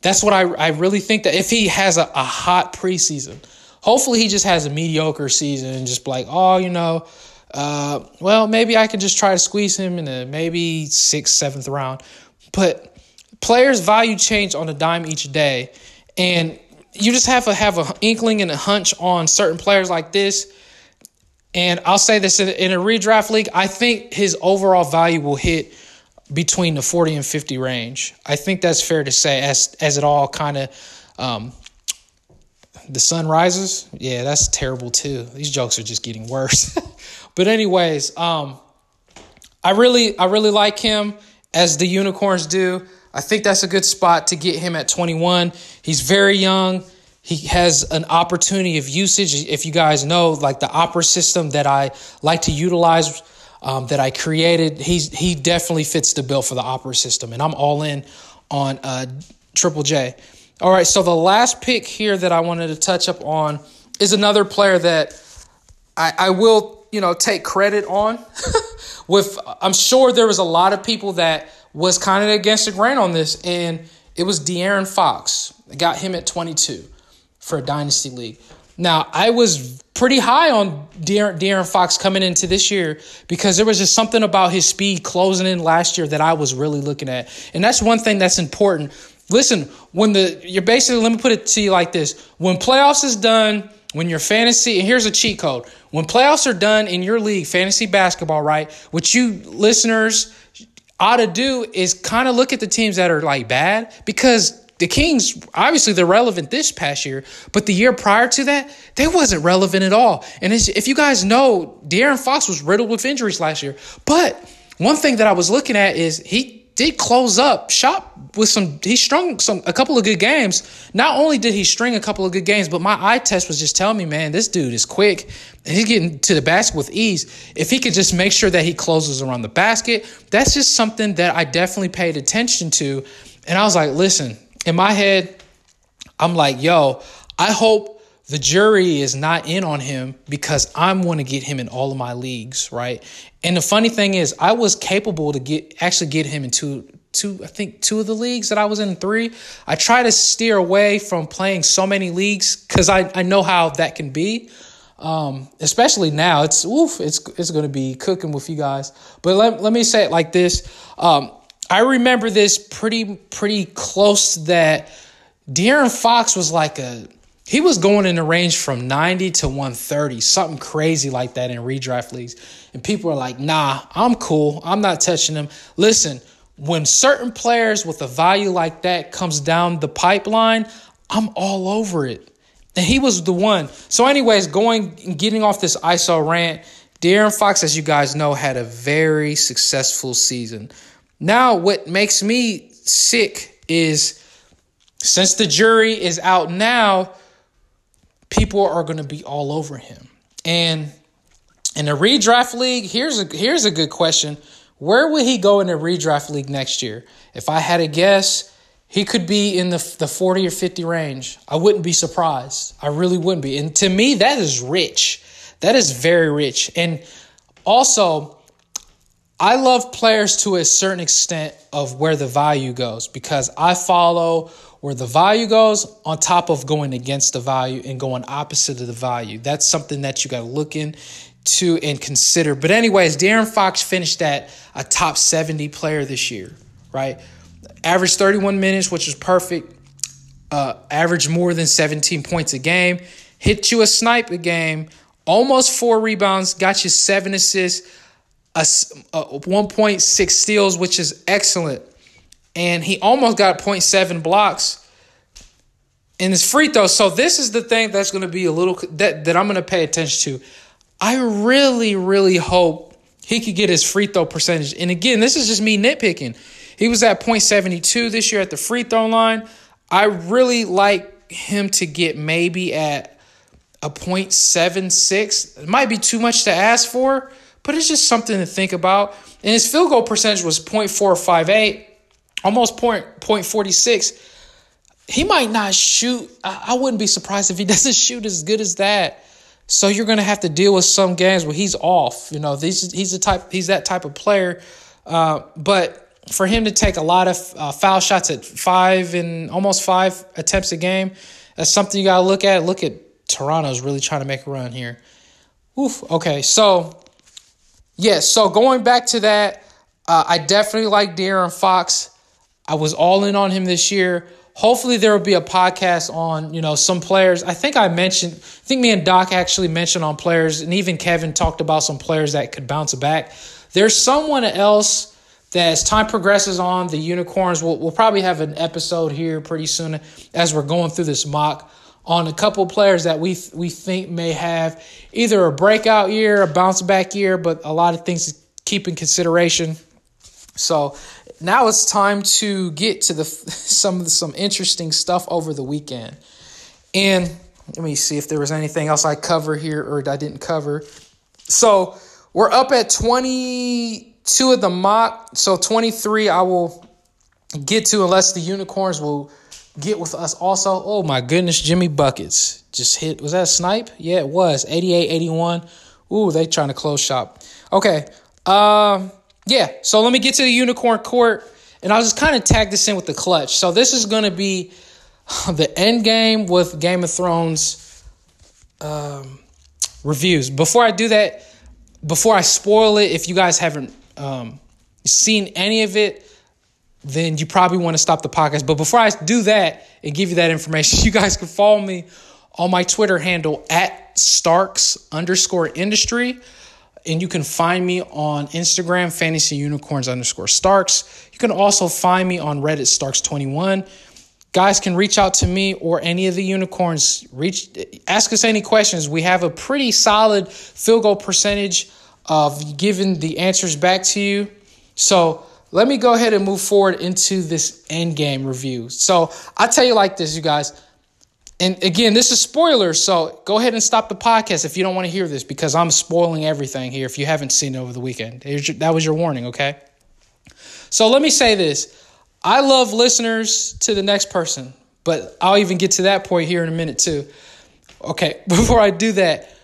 that's what I I really think that if he has a, a hot preseason, hopefully he just has a mediocre season and just like oh you know uh, well, maybe I can just try to squeeze him in a maybe sixth, seventh round. But players' value change on a dime each day, and you just have to have an inkling and a hunch on certain players like this. And I'll say this in a redraft league, I think his overall value will hit between the 40 and 50 range. I think that's fair to say as as it all kind of um, the sun rises. Yeah, that's terrible too. These jokes are just getting worse. But anyways, um, I really I really like him as the unicorns do. I think that's a good spot to get him at 21. He's very young. He has an opportunity of usage. If you guys know, like the opera system that I like to utilize, um, that I created, he's he definitely fits the bill for the opera system, and I'm all in on uh, Triple J. All right, so the last pick here that I wanted to touch up on is another player that I, I will you know take credit on with i'm sure there was a lot of people that was kind of against the grain on this and it was De'Aaron Fox. I got him at 22 for a dynasty league. Now, I was pretty high on De'Aaron, De'Aaron Fox coming into this year because there was just something about his speed closing in last year that I was really looking at. And that's one thing that's important. Listen, when the you're basically let me put it to you like this. When playoffs is done, when your fantasy, and here's a cheat code. When playoffs are done in your league, fantasy basketball, right? What you listeners ought to do is kind of look at the teams that are like bad because the Kings, obviously, they're relevant this past year, but the year prior to that, they wasn't relevant at all. And if you guys know, De'Aaron Fox was riddled with injuries last year. But one thing that I was looking at is he did close up shop with some he strung some a couple of good games not only did he string a couple of good games but my eye test was just telling me man this dude is quick and he's getting to the basket with ease if he could just make sure that he closes around the basket that's just something that i definitely paid attention to and i was like listen in my head i'm like yo i hope the jury is not in on him because I'm going to get him in all of my leagues, right? And the funny thing is, I was capable to get actually get him into two, I think two of the leagues that I was in three. I try to steer away from playing so many leagues because I, I know how that can be. Um, especially now, it's oof, it's it's going to be cooking with you guys. But let, let me say it like this: um, I remember this pretty pretty close that De'Aaron Fox was like a he was going in the range from 90 to 130, something crazy like that in redraft leagues. And people are like, nah, I'm cool. I'm not touching him. Listen, when certain players with a value like that comes down the pipeline, I'm all over it. And he was the one. So, anyways, going and getting off this ISO rant, De'Aaron Fox, as you guys know, had a very successful season. Now, what makes me sick is since the jury is out now, people are going to be all over him. And in the redraft league, here's a here's a good question. Where would he go in the redraft league next year? If I had a guess, he could be in the the 40 or 50 range. I wouldn't be surprised. I really wouldn't be. And to me, that is rich. That is very rich. And also, I love players to a certain extent of where the value goes because I follow where the value goes on top of going against the value and going opposite of the value. That's something that you got to look into and consider. But, anyways, De'Aaron Fox finished at a top 70 player this year, right? Average 31 minutes, which is perfect. Uh, more than 17 points a game. Hit you a snipe a game. Almost four rebounds. Got you seven assists. A, a 1.6 steals, which is excellent and he almost got 0.7 blocks in his free throw. So this is the thing that's going to be a little that that I'm going to pay attention to. I really, really hope he could get his free throw percentage. And again, this is just me nitpicking. He was at 0.72 this year at the free throw line. I really like him to get maybe at a 0.76. It might be too much to ask for, but it's just something to think about. And his field goal percentage was 0.458 almost point point forty six. He might not shoot. I, wouldn't be surprised if he doesn't shoot as good as that. So you're gonna have to deal with some games where he's off. You know, these he's the type he's that type of player. Uh, but for him to take a lot of uh, foul shots at five and almost five attempts a game, that's something you gotta look at. Look at Toronto's really trying to make a run here. Oof. Okay, so yeah, so going back to that, uh, I definitely like De'Aaron Fox. I was all in on him this year. Hopefully there will be a podcast on, you know, some players. I think I mentioned, I think me and Doc actually mentioned on players, and even Kevin talked about some players that could bounce back. There's someone else that as time progresses on, the unicorns will we'll probably have an episode here pretty soon as we're going through this mock on a couple players that we we think may have either a breakout year, a bounce back year, but a lot of things to keep in consideration. So now it's time to get to the some of the, some interesting stuff over the weekend. And let me see if there was anything else I cover here or I didn't cover. So we're up at 22 of the mock. So 23 I will get to unless the unicorns will get with us also. Oh my goodness, Jimmy Buckets just hit. Was that a snipe? Yeah, it was. 88 81. Ooh, they trying to close shop. Okay. Um yeah, so let me get to the unicorn court, and I'll just kind of tag this in with the clutch. So this is going to be the end game with Game of Thrones um, reviews. Before I do that, before I spoil it, if you guys haven't um, seen any of it, then you probably want to stop the podcast. But before I do that and give you that information, you guys can follow me on my Twitter handle at Starks underscore industry. And you can find me on Instagram, fantasy unicorns underscore Starks. You can also find me on Reddit, Starks21. Guys can reach out to me or any of the unicorns. Reach, ask us any questions. We have a pretty solid field goal percentage of giving the answers back to you. So let me go ahead and move forward into this end game review. So I'll tell you like this, you guys. And again, this is spoilers, so go ahead and stop the podcast if you don't want to hear this because I'm spoiling everything here if you haven't seen it over the weekend. That was your warning, okay? So let me say this. I love listeners to the next person, but I'll even get to that point here in a minute too. Okay, before I do that,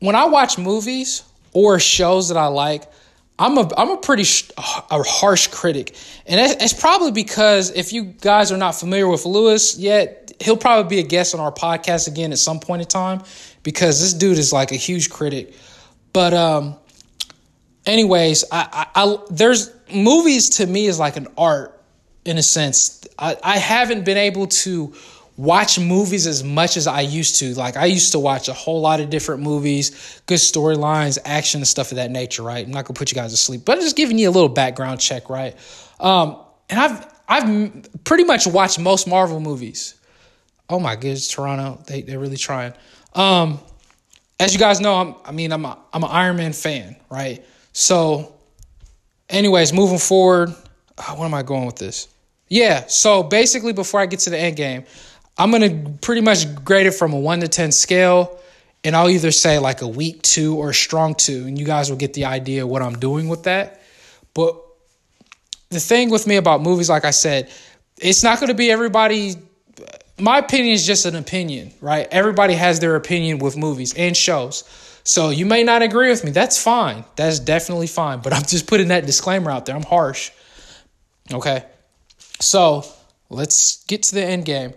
when I watch movies or shows that I like, I'm a I'm a pretty sh- a harsh critic, and it's, probably because if you guys are not familiar with Lewis yet, he'll probably be a guest on our podcast again at some point in time because this dude is like a huge critic. But um, anyways, I, I, I there's movies to me is like an art in a sense. I, I haven't been able to watch movies as much as I used to. Like I used to watch a whole lot of different movies, good storylines, action, and stuff of that nature. Right? I'm not gonna put you guys to sleep, but I'm just giving you a little background check, right? Um, and I've I've pretty much watched most Marvel movies. Oh my goodness, Toronto, they they're really trying. Um, as you guys know, I'm I mean I'm a I'm an Iron Man fan, right? So, anyways, moving forward, uh, where am I going with this? Yeah, so basically, before I get to the end game, I'm gonna pretty much grade it from a one to ten scale, and I'll either say like a weak two or a strong two, and you guys will get the idea what I'm doing with that. But the thing with me about movies, like I said, it's not gonna be everybody. My opinion is just an opinion, right? Everybody has their opinion with movies and shows. So you may not agree with me. That's fine. That's definitely fine. But I'm just putting that disclaimer out there. I'm harsh. Okay. So let's get to the end game.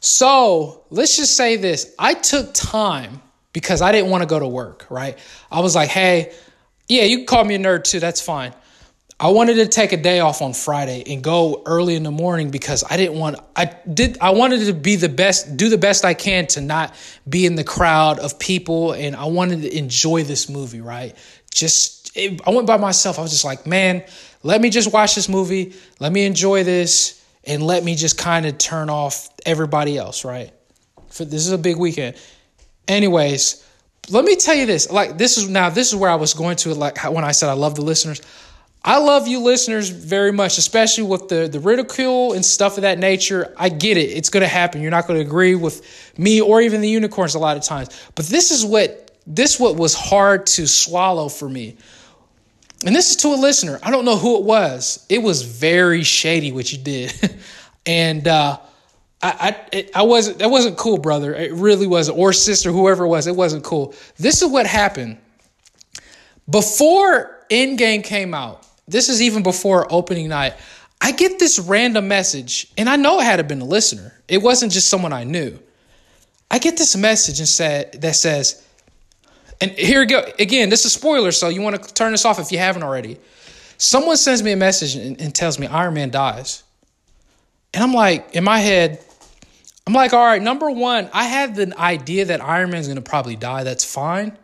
So let's just say this I took time because I didn't want to go to work, right? I was like, hey, yeah, you can call me a nerd too. That's fine. I wanted to take a day off on Friday and go early in the morning because I didn't want I did I wanted to be the best do the best I can to not be in the crowd of people and I wanted to enjoy this movie, right? Just it, I went by myself. I was just like, man, let me just watch this movie. Let me enjoy this and let me just kind of turn off everybody else, right? For this is a big weekend. Anyways, let me tell you this. Like this is now this is where I was going to like when I said I love the listeners. I love you listeners very much, especially with the the ridicule and stuff of that nature. I get it. It's going to happen. You're not going to agree with me or even the unicorns a lot of times. But this is what this what was hard to swallow for me and this is to a listener. I don't know who it was. It was very shady what you did, and uh, I I, it, I wasn't that wasn't cool, brother. It really wasn't, or sister, whoever it was. It wasn't cool. This is what happened before Endgame came out. This is even before opening night. I get this random message, and I know it had to been a listener. It wasn't just someone I knew. I get this message and said that says and here we go. Again, this is spoiler, so you want to turn this off if you haven't already. Someone sends me a message and, and tells me Iron Man dies. And I'm like, in my head, I'm like, all right, number one, I had the idea that Iron Man's gonna probably die. That's fine.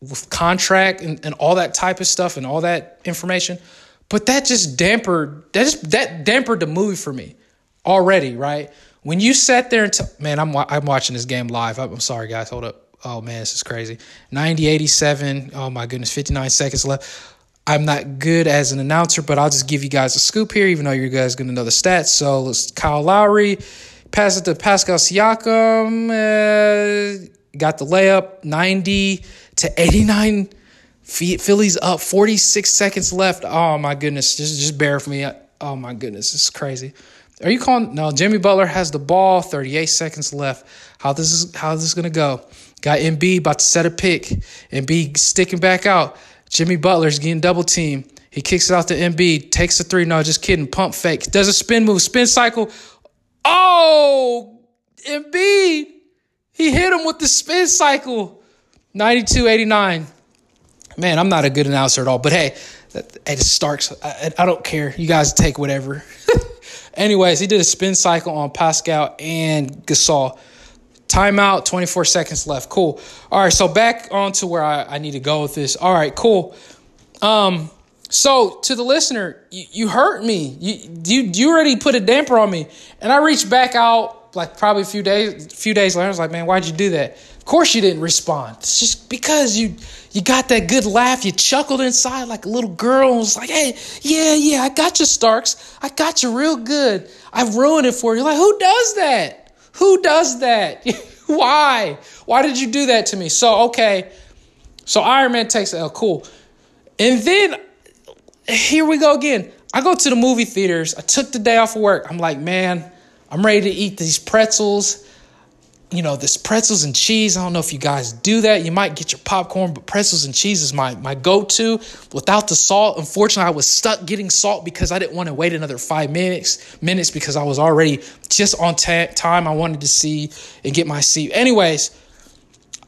With contract and, and all that type of stuff and all that information. But that just dampered that just that dampered the movie for me already, right? When you sat there and t- man, I'm I'm watching this game live. I'm sorry, guys. Hold up. Oh man, this is crazy. 90 87. Oh my goodness, 59 seconds left. I'm not good as an announcer, but I'll just give you guys a scoop here, even though you guys to know the stats. So let's Kyle Lowry, pass it to Pascal Siakam, uh, got the layup, 90 to 89. Philly's up, 46 seconds left. Oh my goodness, just just bear with me. Oh my goodness, this is crazy. Are you calling? No, Jimmy Butler has the ball, 38 seconds left. How this is how this is gonna go? Got Embiid about to set a pick. Embiid sticking back out. Jimmy Butler's getting double team. He kicks it out to Embiid. Takes a three. No, just kidding. Pump fake. Does a spin move. Spin cycle. Oh, Embiid. He hit him with the spin cycle. 92 89. Man, I'm not a good announcer at all. But hey, it Starks. I, I don't care. You guys take whatever. Anyways, he did a spin cycle on Pascal and Gasol. Timeout, 24 seconds left. Cool. All right, so back on to where I, I need to go with this. All right, cool. Um, so to the listener, you, you hurt me. You, you you already put a damper on me. And I reached back out like probably a few days a few days later. I was like, man, why'd you do that? Of course you didn't respond. It's just because you you got that good laugh. You chuckled inside like a little girl and was like, hey, yeah, yeah, I got you, Starks. I got you real good. I've ruined it for you. Like, who does that? Who does that? Why? Why did you do that to me? So, okay. So Iron Man takes L. Cool. And then here we go again. I go to the movie theaters. I took the day off of work. I'm like, man, I'm ready to eat these pretzels you know, this pretzels and cheese. I don't know if you guys do that. You might get your popcorn, but pretzels and cheese is my my go-to without the salt. Unfortunately, I was stuck getting salt because I didn't want to wait another five minutes minutes because I was already just on ta- time. I wanted to see and get my seat. Anyways,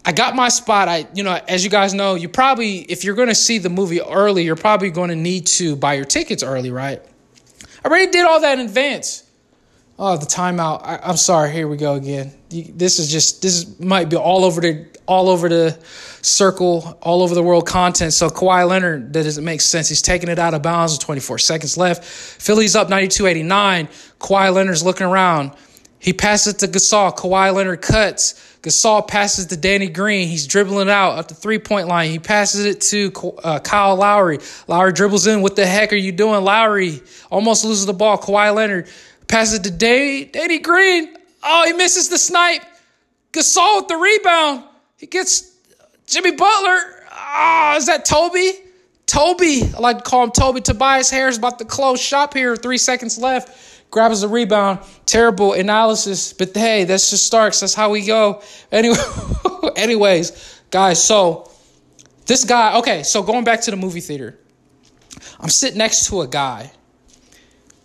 I got my spot. I, you know, as you guys know, you probably if you're going to see the movie early, you're probably going to need to buy your tickets early, right? I already did all that in advance. Oh, the timeout. I, am sorry. Here we go again. This is just this might be all over the all over the circle, all over the world content. So Kawhi Leonard, that doesn't make sense. He's taking it out of bounds with 24 seconds left. Philly's up 92-89. Kawhi Leonard's looking around. He passes it to Gasol. Kawhi Leonard cuts. Gasol passes to Danny Green. He's dribbling out at the three point line. He passes it to uh, Kyle Lowry. Lowry dribbles in. What the heck are you doing, Lowry? Almost loses the ball. Kawhi Leonard Passes to Day, Danny Green. Oh, he misses the snipe. Gasol with the rebound. He gets Jimmy Butler. Ah, oh, is that Toby? Toby. I like to call him Toby. Tobias Harris about to close shop here. Three seconds left. Grabs the rebound. Terrible analysis. But hey, that's just Starks. That's how we go. Anyway, anyways, guys, so this guy, okay, so going back to the movie theater. I'm sitting next to a guy.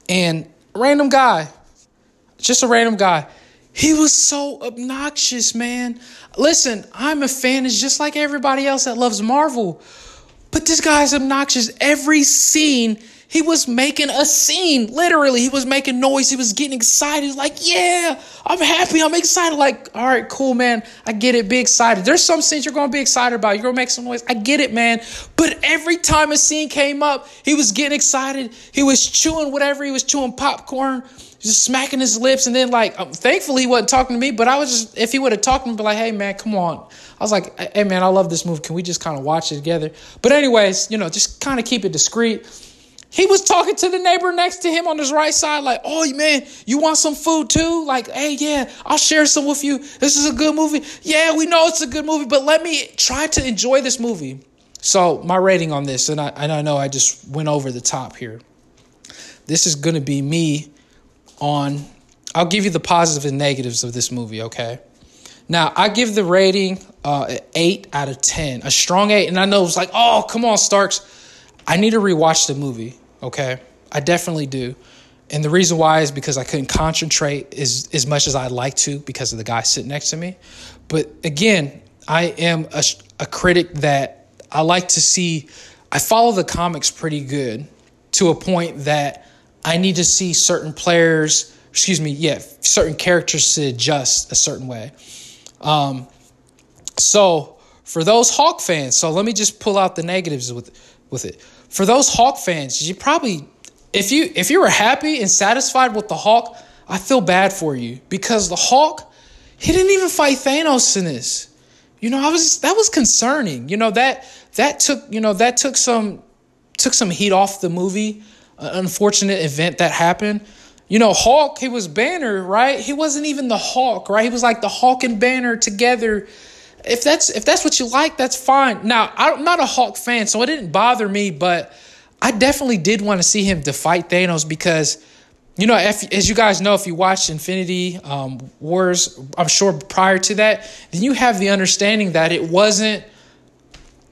And random guy, just a random guy. He was so obnoxious, man. Listen, I'm a fan, it's just like everybody else that loves Marvel. But this guy's obnoxious. Every scene he was making a scene. Literally, he was making noise. He was getting excited. Like, yeah, I'm happy. I'm excited. Like, all right, cool, man. I get it. Be excited. There's some scenes you're going to be excited about. You're going to make some noise. I get it, man. But every time a scene came up, he was getting excited. He was chewing whatever. He was chewing popcorn, just smacking his lips. And then, like, um, thankfully, he wasn't talking to me. But I was just, if he would have talked to me, be like, hey, man, come on. I was like, hey, man, I love this movie. Can we just kind of watch it together? But, anyways, you know, just kind of keep it discreet. He was talking to the neighbor next to him on his right side, like, oh man, you want some food too? Like, hey, yeah, I'll share some with you. This is a good movie. Yeah, we know it's a good movie, but let me try to enjoy this movie. So, my rating on this, and I, and I know I just went over the top here. This is going to be me on, I'll give you the positives and negatives of this movie, okay? Now, I give the rating uh, 8 out of 10, a strong 8. And I know it's like, oh, come on, Starks. I need to rewatch the movie Okay, I definitely do. And the reason why is because I couldn't concentrate as, as much as I'd like to because of the guy sitting next to me. But again, I am a, a critic that I like to see, I follow the comics pretty good to a point that I need to see certain players, excuse me, yeah, certain characters to adjust a certain way. Um, so for those Hawk fans, so let me just pull out the negatives with with it for those Hawk fans, you probably if you if you were happy and satisfied with the Hawk, I feel bad for you because the Hawk he didn't even fight Thanos in this. You know, I was that was concerning. You know that that took you know that took some took some heat off the movie. An unfortunate event that happened. You know, Hawk, he was Banner, right? He wasn't even the Hawk, right? He was like the Hawk and Banner together if that's if that's what you like, that's fine. Now, I'm not a Hawk fan, so it didn't bother me, but I definitely did want to see him to fight Thanos because, you know, if, as you guys know, if you watched Infinity um, Wars, I'm sure prior to that, then you have the understanding that it wasn't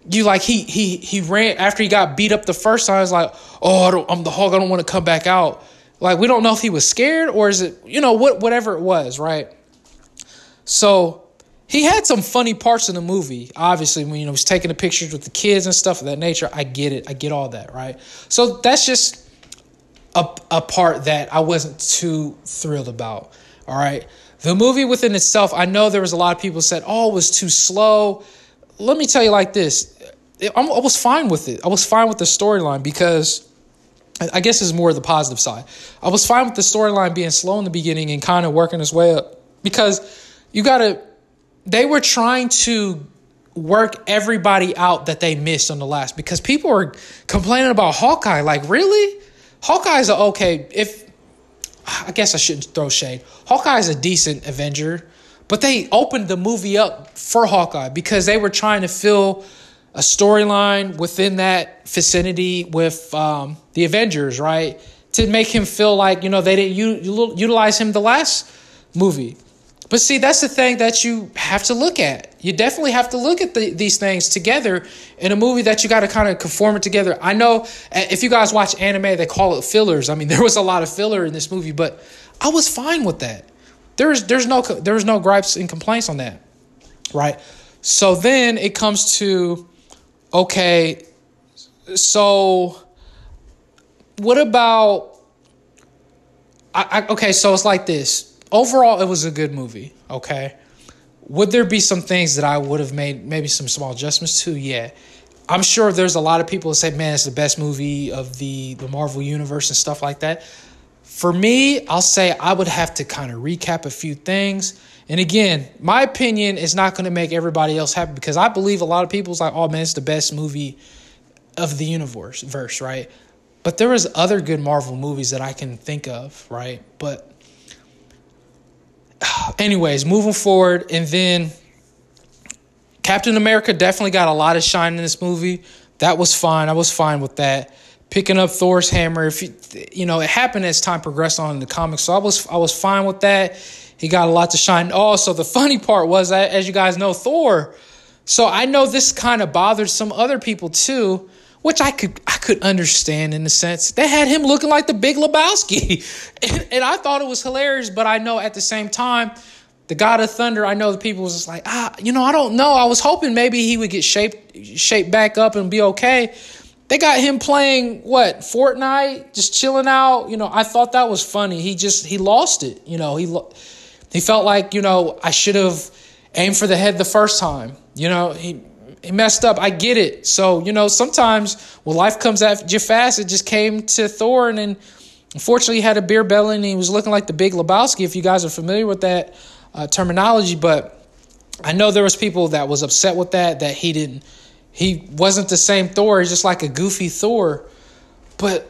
you like he he he ran after he got beat up the first time. I was like, oh, I am the Hulk. I don't want to come back out. Like we don't know if he was scared or is it you know what whatever it was, right? So he had some funny parts in the movie. Obviously, when you know he's taking the pictures with the kids and stuff of that nature. I get it. I get all that, right? So that's just a, a part that I wasn't too thrilled about. All right. The movie within itself, I know there was a lot of people said, "Oh, it was too slow." Let me tell you like this: I was fine with it. I was fine with the storyline because I guess is more of the positive side. I was fine with the storyline being slow in the beginning and kind of working its way up because you got to they were trying to work everybody out that they missed on the last because people are complaining about Hawkeye. Like, really? Hawkeye's a okay. If I guess I shouldn't throw shade. Hawkeye's a decent Avenger, but they opened the movie up for Hawkeye because they were trying to fill a storyline within that vicinity with um, the Avengers, right? To make him feel like you know they didn't u- utilize him the last movie. But see, that's the thing that you have to look at. You definitely have to look at the, these things together in a movie that you got to kind of conform it together. I know if you guys watch anime, they call it fillers. I mean, there was a lot of filler in this movie, but I was fine with that. There's there's no there's no gripes and complaints on that, right? So then it comes to okay, so what about I, I okay, so it's like this overall, it was a good movie. Okay. Would there be some things that I would have made maybe some small adjustments to? Yeah. I'm sure there's a lot of people that say, man, it's the best movie of the, the Marvel Universe and stuff like that. For me, I'll say I would have to kind of recap a few things. And again, my opinion is not going to make everybody else happy because I believe a lot of people's like, oh man, it's the best movie of the universe, verse, right? But there was other good Marvel movies that I can think of, right? But anyways, moving forward, and then Captain America definitely got a lot of shine in this movie. That was fine. I was fine with that. Picking up Thor's hammer, if you, you know, it happened as time progressed on in the comics, so I was I was fine with that. He got a lot to shine. Also, the funny part was, as you guys know, Thor. So I know this kind of bothered some other people too which I could I could understand in a sense. They had him looking like the Big Lebowski, and, and, I thought it was hilarious. But I know at the same time, the God of Thunder. I know the people was just like, ah, you know, I don't know. I was hoping maybe he would get shaped shaped back up and be okay. They got him playing what Fortnite, just chilling out. You know, I thought that was funny. He just he lost it. You know, he he felt like you know I should have aimed for the head the first time. You know, he he messed up. I get it. So, you know, sometimes when life comes at you fast, it just came to Thor and unfortunately had a beer belly and he was looking like the big Lebowski, if you guys are familiar with that uh, terminology. But I know there was people that was upset with that, that he didn't, he wasn't the same Thor. He's just like a goofy Thor. But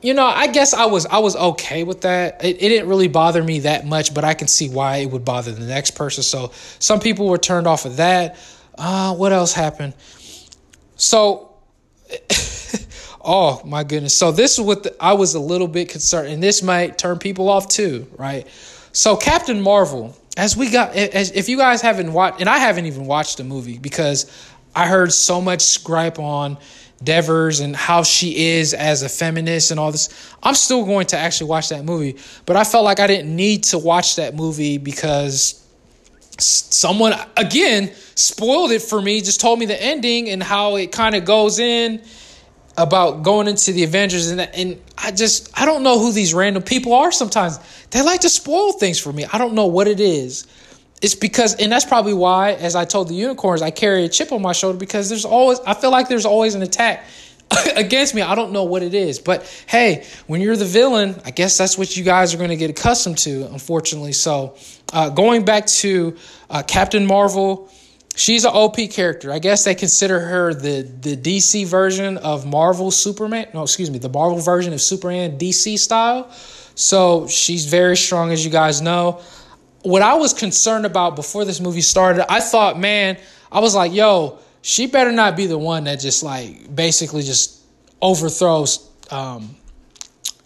you know, I guess I was I was okay with that. It, it didn't really bother me that much, but I can see why it would bother the next person. So some people were turned off of that. Uh, what else happened? So, oh my goodness. So this is what the, I was a little bit concerned, and this might turn people off too, right? So Captain Marvel, as we got, as if you guys haven't watched, and I haven't even watched the movie because I heard so much gripe on Danvers and how she is as a feminist and all this. I'm still going to actually watch that movie, but I felt like I didn't need to watch that movie because someone again spoiled it for me just told me the ending and how it kind of goes in about going into the avengers and and i just i don't know who these random people are sometimes. They like to spoil things for me. I don't know what it is. It's because and that's probably why as i told the unicorns i carry a chip on my shoulder because there's always i feel like there's always an attack against me. I don't know what it is. But hey, when you're the villain, I guess that's what you guys are going to get accustomed to, unfortunately. So, uh, going back to uh, Captain Marvel, she's an OP character. I guess they consider her the, the DC version of Marvel Superman. No, excuse me, the Marvel version of Superman DC style. So, she's very strong, as you guys know. What I was concerned about before this movie started, I thought, man, I was like, yo, she better not be the one that just like basically just overthrows um,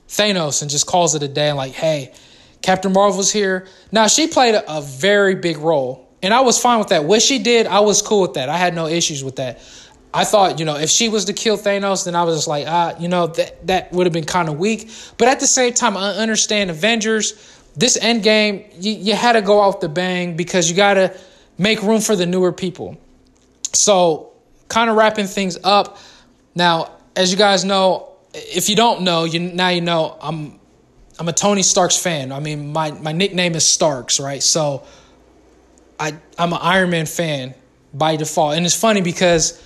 Thanos and just calls it a day and like, hey, Captain Marvel's here. Now she played a, a very big role, and I was fine with that. What she did, I was cool with that. I had no issues with that. I thought, you know, if she was to kill Thanos, then I was just like, ah, you know, that that would have been kind of weak. But at the same time, I understand Avengers. This end game, you, you had to go out the bang because you got to make room for the newer people. So, kind of wrapping things up. Now, as you guys know, if you don't know, you now you know I'm I'm a Tony Starks fan. I mean, my my nickname is Starks, right? So, I I'm an Iron Man fan by default, and it's funny because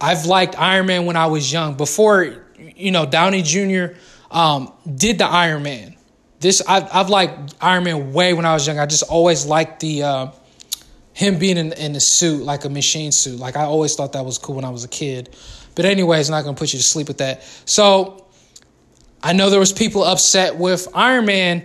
I've liked Iron Man when I was young. Before you know, Downey Jr. Um, did the Iron Man. This I've I've liked Iron Man way when I was young. I just always liked the uh, him being in, in a suit, like a machine suit. Like I always thought that was cool when I was a kid. But anyways, not gonna put you to sleep with that. So I know there was people upset with Iron Man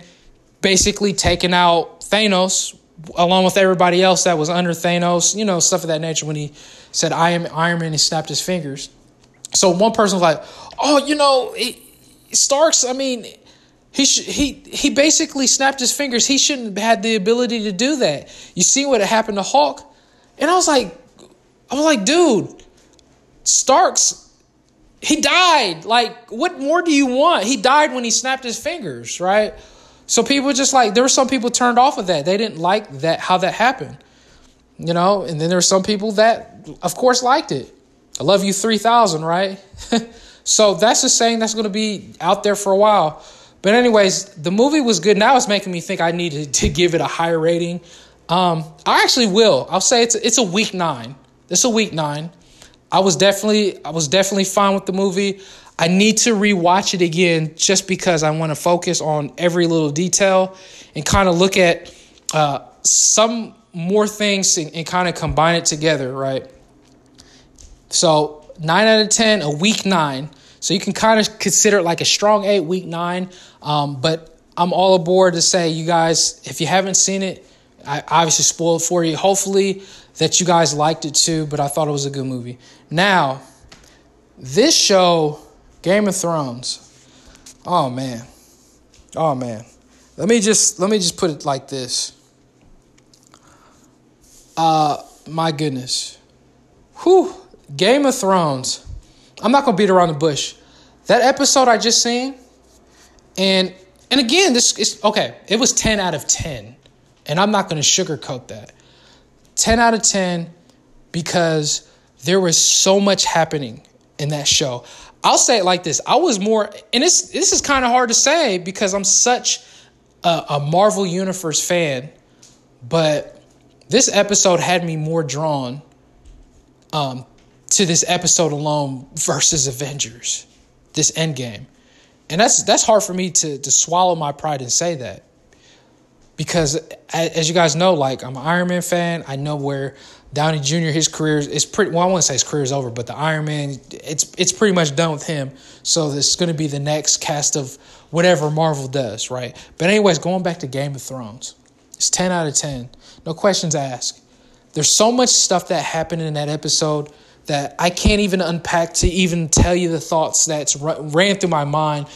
basically taking out Thanos along with everybody else that was under Thanos, you know, stuff of that nature when he said I am Iron Man and snapped his fingers. So one person was like, "Oh, you know, he, Starks, I mean, he sh- he he basically snapped his fingers. He shouldn't have had the ability to do that. You see what happened to Hulk?" And I was like I was like, "Dude, Starks he died. Like what more do you want? He died when he snapped his fingers, right?" So people just like there were some people turned off of that. They didn't like that how that happened. You know, and then there were some people that of course liked it. I love you 3000, right? so that's a saying that's going to be out there for a while. But anyways, the movie was good. Now it's making me think I needed to give it a higher rating. Um, I actually will. I'll say it's it's a week nine. It's a week nine. I was definitely I was definitely fine with the movie. I need to rewatch it again just because I want to focus on every little detail and kind of look at uh, some more things and, and kind of combine it together, right? So nine out of ten, a week nine. So you can kind of consider it like a strong eight, week nine. Um, but I'm all aboard to say, you guys, if you haven't seen it, I obviously spoiled for you. Hopefully that you guys liked it too, but I thought it was a good movie. Now, this show, Game of Thrones. Oh man. Oh man. Let me just let me just put it like this. Uh my goodness. Whew. Game of Thrones. I'm not gonna beat around the bush. That episode I just seen, and and again, this is okay. It was 10 out of 10, and I'm not gonna sugarcoat that. 10 out of 10 because there was so much happening in that show. I'll say it like this: I was more, and this this is kind of hard to say because I'm such a, a Marvel Universe fan, but this episode had me more drawn um, to this episode alone versus Avengers, this Endgame, and that's that's hard for me to to swallow my pride and say that because as you guys know, like I'm an Iron Man fan. I know where Downey Jr. his career is pretty. Well, I wouldn't say his career is over, but the Iron Man it's it's pretty much done with him. So this is going to be the next cast of whatever Marvel does, right? But anyways, going back to Game of Thrones, it's ten out of ten, no questions asked. There's so much stuff that happened in that episode that I can't even unpack to even tell you the thoughts that's ran through my mind.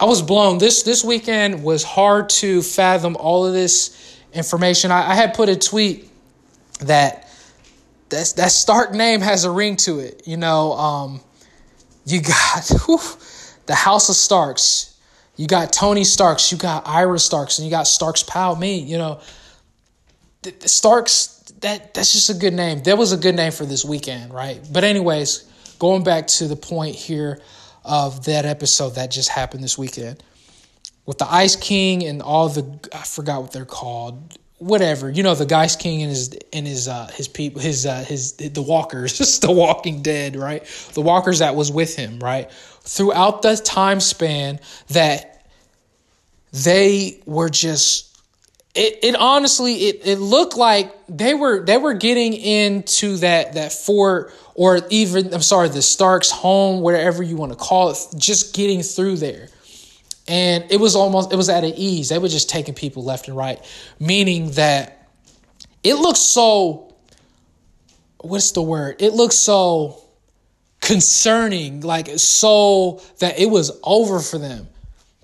I was blown. This this weekend was hard to fathom all of this information. I, I had put a tweet that that that Stark name has a ring to it. You know, um, you got whew, the House of Starks. You got Tony Starks. You got Arya Starks, and you got Starks Pal. Me, you know, the, the Starks that that's just a good name. That was a good name for this weekend, right? But anyways, going back to the point here of that episode that just happened this weekend with the Ice King and all the I forgot what they're called. Whatever you know, the Ice King and his and his uh, his people, his uh, his the Walkers, just the Walking Dead, right? The Walkers that was with him, right? Throughout the time span that they were just it, it honestly it, it looked like they were they were getting into that that fort or even I'm sorry the Starks home whatever you want to call it just getting through there. And it was almost it was at an ease. They were just taking people left and right meaning that it looks so what's the word? It looks so concerning like so that it was over for them.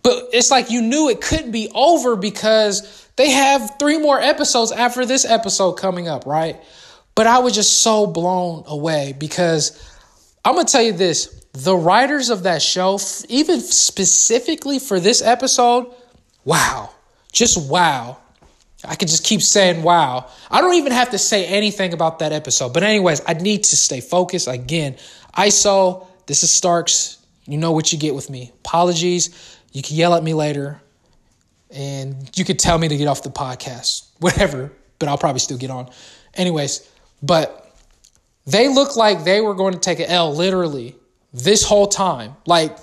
But it's like you knew it couldn't be over because they have three more episodes after this episode coming up, right? But I was just so blown away because I'm going to tell you this the writers of that show, even specifically for this episode, wow, just wow. I could just keep saying wow. I don't even have to say anything about that episode. But, anyways, I need to stay focused. Again, ISO, this is Starks. You know what you get with me. Apologies. You can yell at me later and you could tell me to get off the podcast, whatever, but I'll probably still get on. Anyways, but they look like they were going to take an L literally this whole time. Like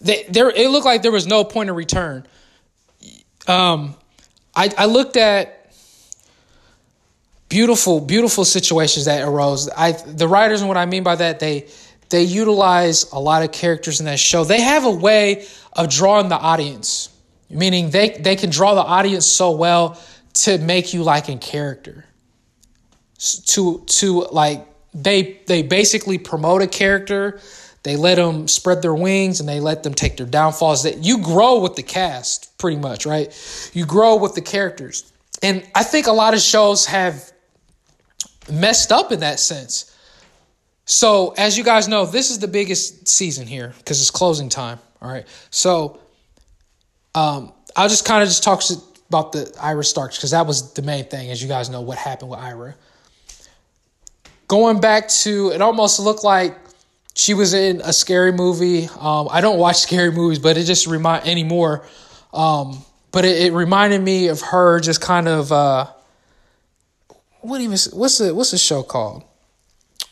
they there it looked like there was no point of return. Um I I looked at beautiful, beautiful situations that arose. I the writers and what I mean by that they they utilize a lot of characters in that show. They have a way of drawing the audience, meaning they they can draw the audience so well to make you like in character. To to like they they basically promote a character they let them spread their wings and they let them take their downfalls. That you grow with the cast pretty much right? You grow with the characters. And i think a lot of shows have messed up in that sense. So as you guys know this is the biggest season here because it's closing time all right? So um, i'll just kind of just talk about the Arya Starks because that was the main thing as you guys know what happened with Arya going back to it almost looked like she was in a scary movie. Um, I don't watch scary movies, but it just remind anymore. Um, but it, it, reminded me of her just kind of uh, what even what's the what's the show called,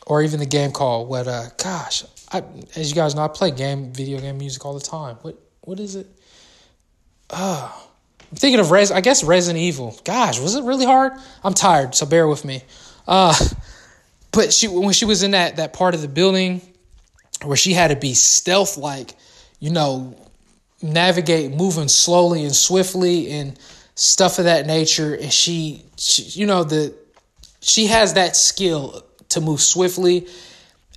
or even the game called? What? Uh, gosh, I as you guys know, I play game video game music all the time. What what is it? Uh, I'm thinking of Res. I guess Resident Evil. Gosh, was it really hard? I'm tired, so bear with me. Uh, but she when she was in that that part of the building where she had to be stealth like, you know, navigate moving slowly and swiftly and stuff of that nature and she, she you know the she has that skill to move swiftly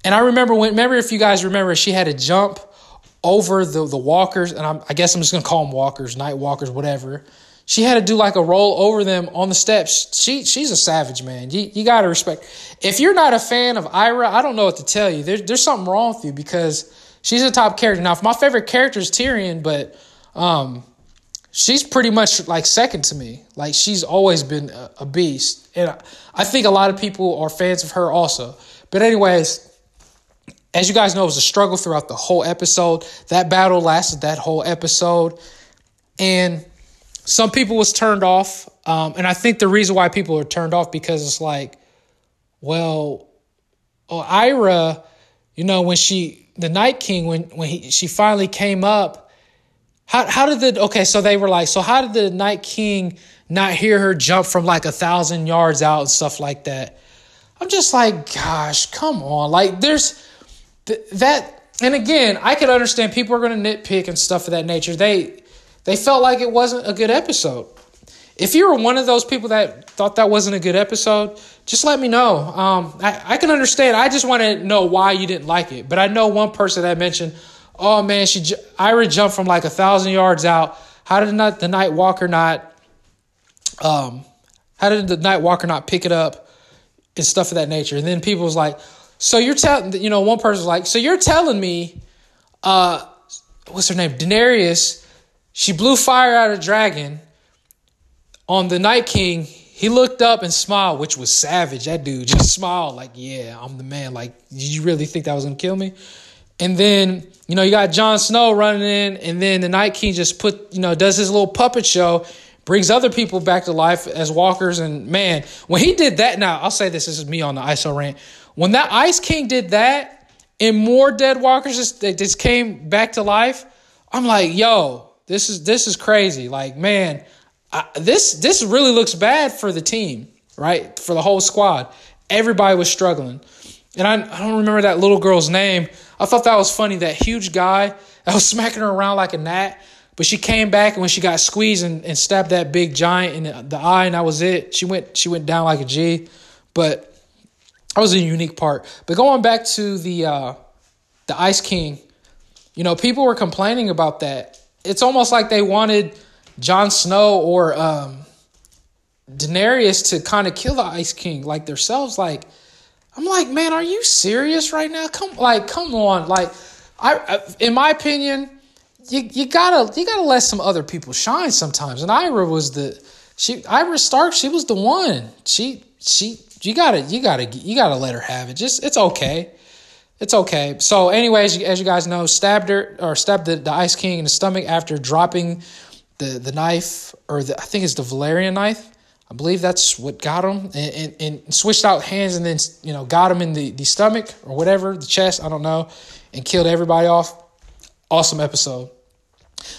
and i remember when remember if you guys remember she had to jump over the the walkers and I'm, i guess i'm just gonna call them walkers night walkers whatever she had to do like a roll over them on the steps. She she's a savage, man. You you gotta respect. If you're not a fan of Arya, I don't know what to tell you. There's there's something wrong with you because she's a top character. Now, if my favorite character is Tyrion, but um, she's pretty much like second to me. Like she's always been a, a beast, and I, I think a lot of people are fans of her also. But anyways, as you guys know, it was a struggle throughout the whole episode. That battle lasted that whole episode, and some people was turned off. Um, and i think the reason why people are turned off because it's like well oh, Arya you know when she the night king when when he, she finally came up how, how did the okay so they were like so how did the night king not hear her jump from like a thousand yards out and stuff like that? I'm just like gosh come on. Like there's th- that and again i can understand people are going to nitpick and stuff of that nature they they felt like it wasn't a good episode. If you were one of those people that thought that wasn't a good episode, just let me know. Um, I, I can understand. I just want to know why you didn't like it. But I know one person that mentioned, oh man, she Arya jumped from like a thousand yards out. How did not the Night Walker not? Um, how did the Night Walker not pick it up and stuff of that nature? And then people was like, so you're telling, you know, one person's like, so you're telling me, uh, what's her name, Daenerys she blew fire out of dragon on the Night King. He looked up and smiled, which was savage. That dude just smiled like, "Yeah, I'm the man." Like, did you really think that was gonna kill me? And then you know you got Jon Snow running in, and then the Night King just put you know does his little puppet show, brings other people back to life as walkers. And man, when he did that, now I'll say this: this is me on the ISO rant. When that Ice King did that, and more dead walkers just they just came back to life, I'm like, yo, this is this is crazy. Like, man, I, this this really looks bad for the team, right? For the whole squad. Everybody was struggling. And I, I don't remember that little girl's name. I thought that was funny. That huge guy that was smacking her around like a gnat. But she came back and when she got squeezed and, and stabbed that big giant in the, eye, and that was it. She went she went down like a G. But that was a unique part. But going back to the uh, the Ice King, you know, people were complaining about that it's almost like they wanted Jon Snow or um, Daenerys to kind of kill the Ice King like themselves. Like, I'm like, man, are you serious right now? Come, like, come on. Like, I, I in my opinion, you you gotta you gotta let some other people shine sometimes. And Arya was the she Arya Stark. She was the one. She she you gotta you gotta you gotta let her have it. Just it's okay. It's okay. So, anyways, as you guys know, stabbed her or stabbed the, the Ice King in the stomach after dropping the the knife, or the, I think it's the Valyrian knife. I believe that's what got him, and, and, and, switched out hands, and then you know got him in the, the stomach or whatever, the chest, I don't know, and killed everybody off. Awesome episode.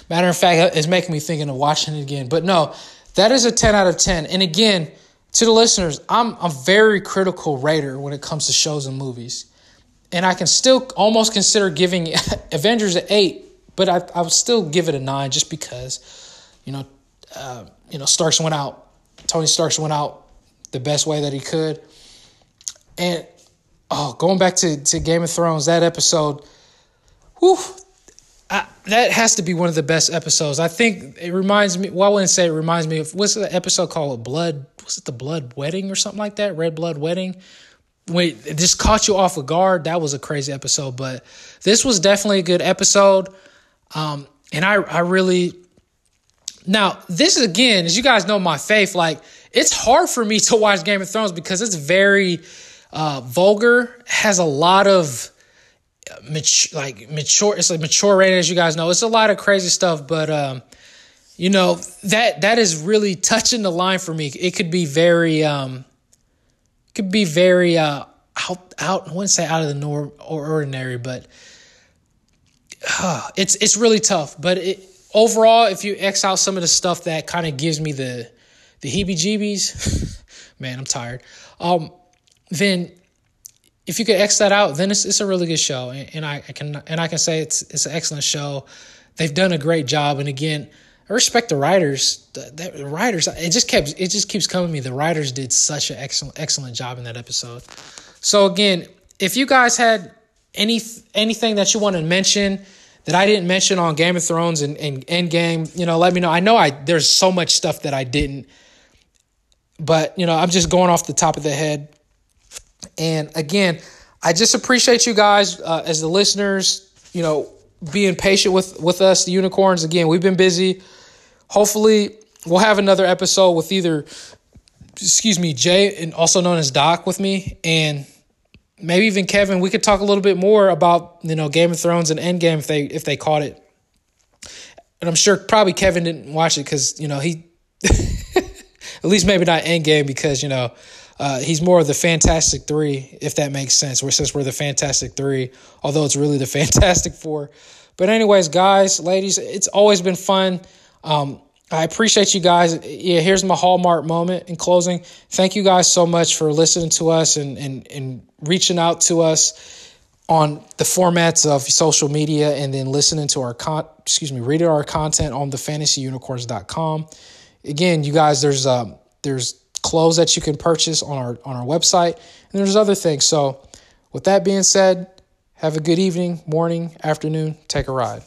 Matter of fact, it's making me thinking of watching it again. But no, that is a ten out of ten. And again, to the listeners, I'm a very critical rater when it comes to shows and movies. And I can still almost consider giving Avengers an eight, but I, I would still give it a nine just because, you know, uh, you know, Starks went out. Tony Starks went out the best way that he could. And oh, going back to, to Game of Thrones, that episode, whew, I, that has to be one of the best episodes. I think it reminds me. Well, I wouldn't say it reminds me of what's the episode called? Blood. Was it the Blood Wedding or something like that? Red Blood Wedding. Wait, it just caught you off a of guard. That was a crazy episode, but this was definitely a good episode. Um, and I, I really. Now, this is again, as you guys know, my faith. Like, it's hard for me to watch Game of Thrones because it's very uh, vulgar, has a lot of mature, like mature. It's like mature rating, as you guys know. It's a lot of crazy stuff, but um, you know that that is really touching the line for me. It could be very, um, could be very uh, out out. I wouldn't say out of the norm or ordinary, but uh, it's it's really tough. But it, overall, if you X out some of the stuff that kind of gives me the the heebie-jeebies, man, I'm tired. Um, then if you could X that out, then it's it's a really good show, and, and I, I, can and I can say it's it's an excellent show. They've done a great job, and again, I respect the writers. The, the writers, it just kept it just keeps coming to me. The writers did such an excellent excellent job in that episode. So again, if you guys had any anything that you want to mention that I didn't mention on Game of Thrones and, and Endgame, you know, let me know. I know I there's so much stuff that I didn't, but you know, I'm just going off the top of the head. And again, I just appreciate you guys uh, as the listeners, you know, being patient with with us, the unicorns. Again, we've been busy. Hopefully, we'll have another episode with either, excuse me, Jay, and also known as Doc, with me, and maybe even Kevin. We could talk a little bit more about you know Game of Thrones and Endgame if they if they caught it. And I'm sure probably Kevin didn't watch it because you know he, at least maybe not Endgame because you know uh, he's more of the Fantastic Three, if that makes sense. Where since we're the Fantastic Three, although it's really the Fantastic Four. But anyways, guys, ladies, it's always been fun. Um, I appreciate you guys. Yeah, here's my hallmark moment in closing. Thank you guys so much for listening to us and and and reaching out to us on the formats of social media and then listening to our con excuse me, reading our content on the fantasyunicorns.com. Again, you guys, there's um there's clothes that you can purchase on our on our website, and there's other things. So, with that being said, have a good evening, morning, afternoon. Take a ride.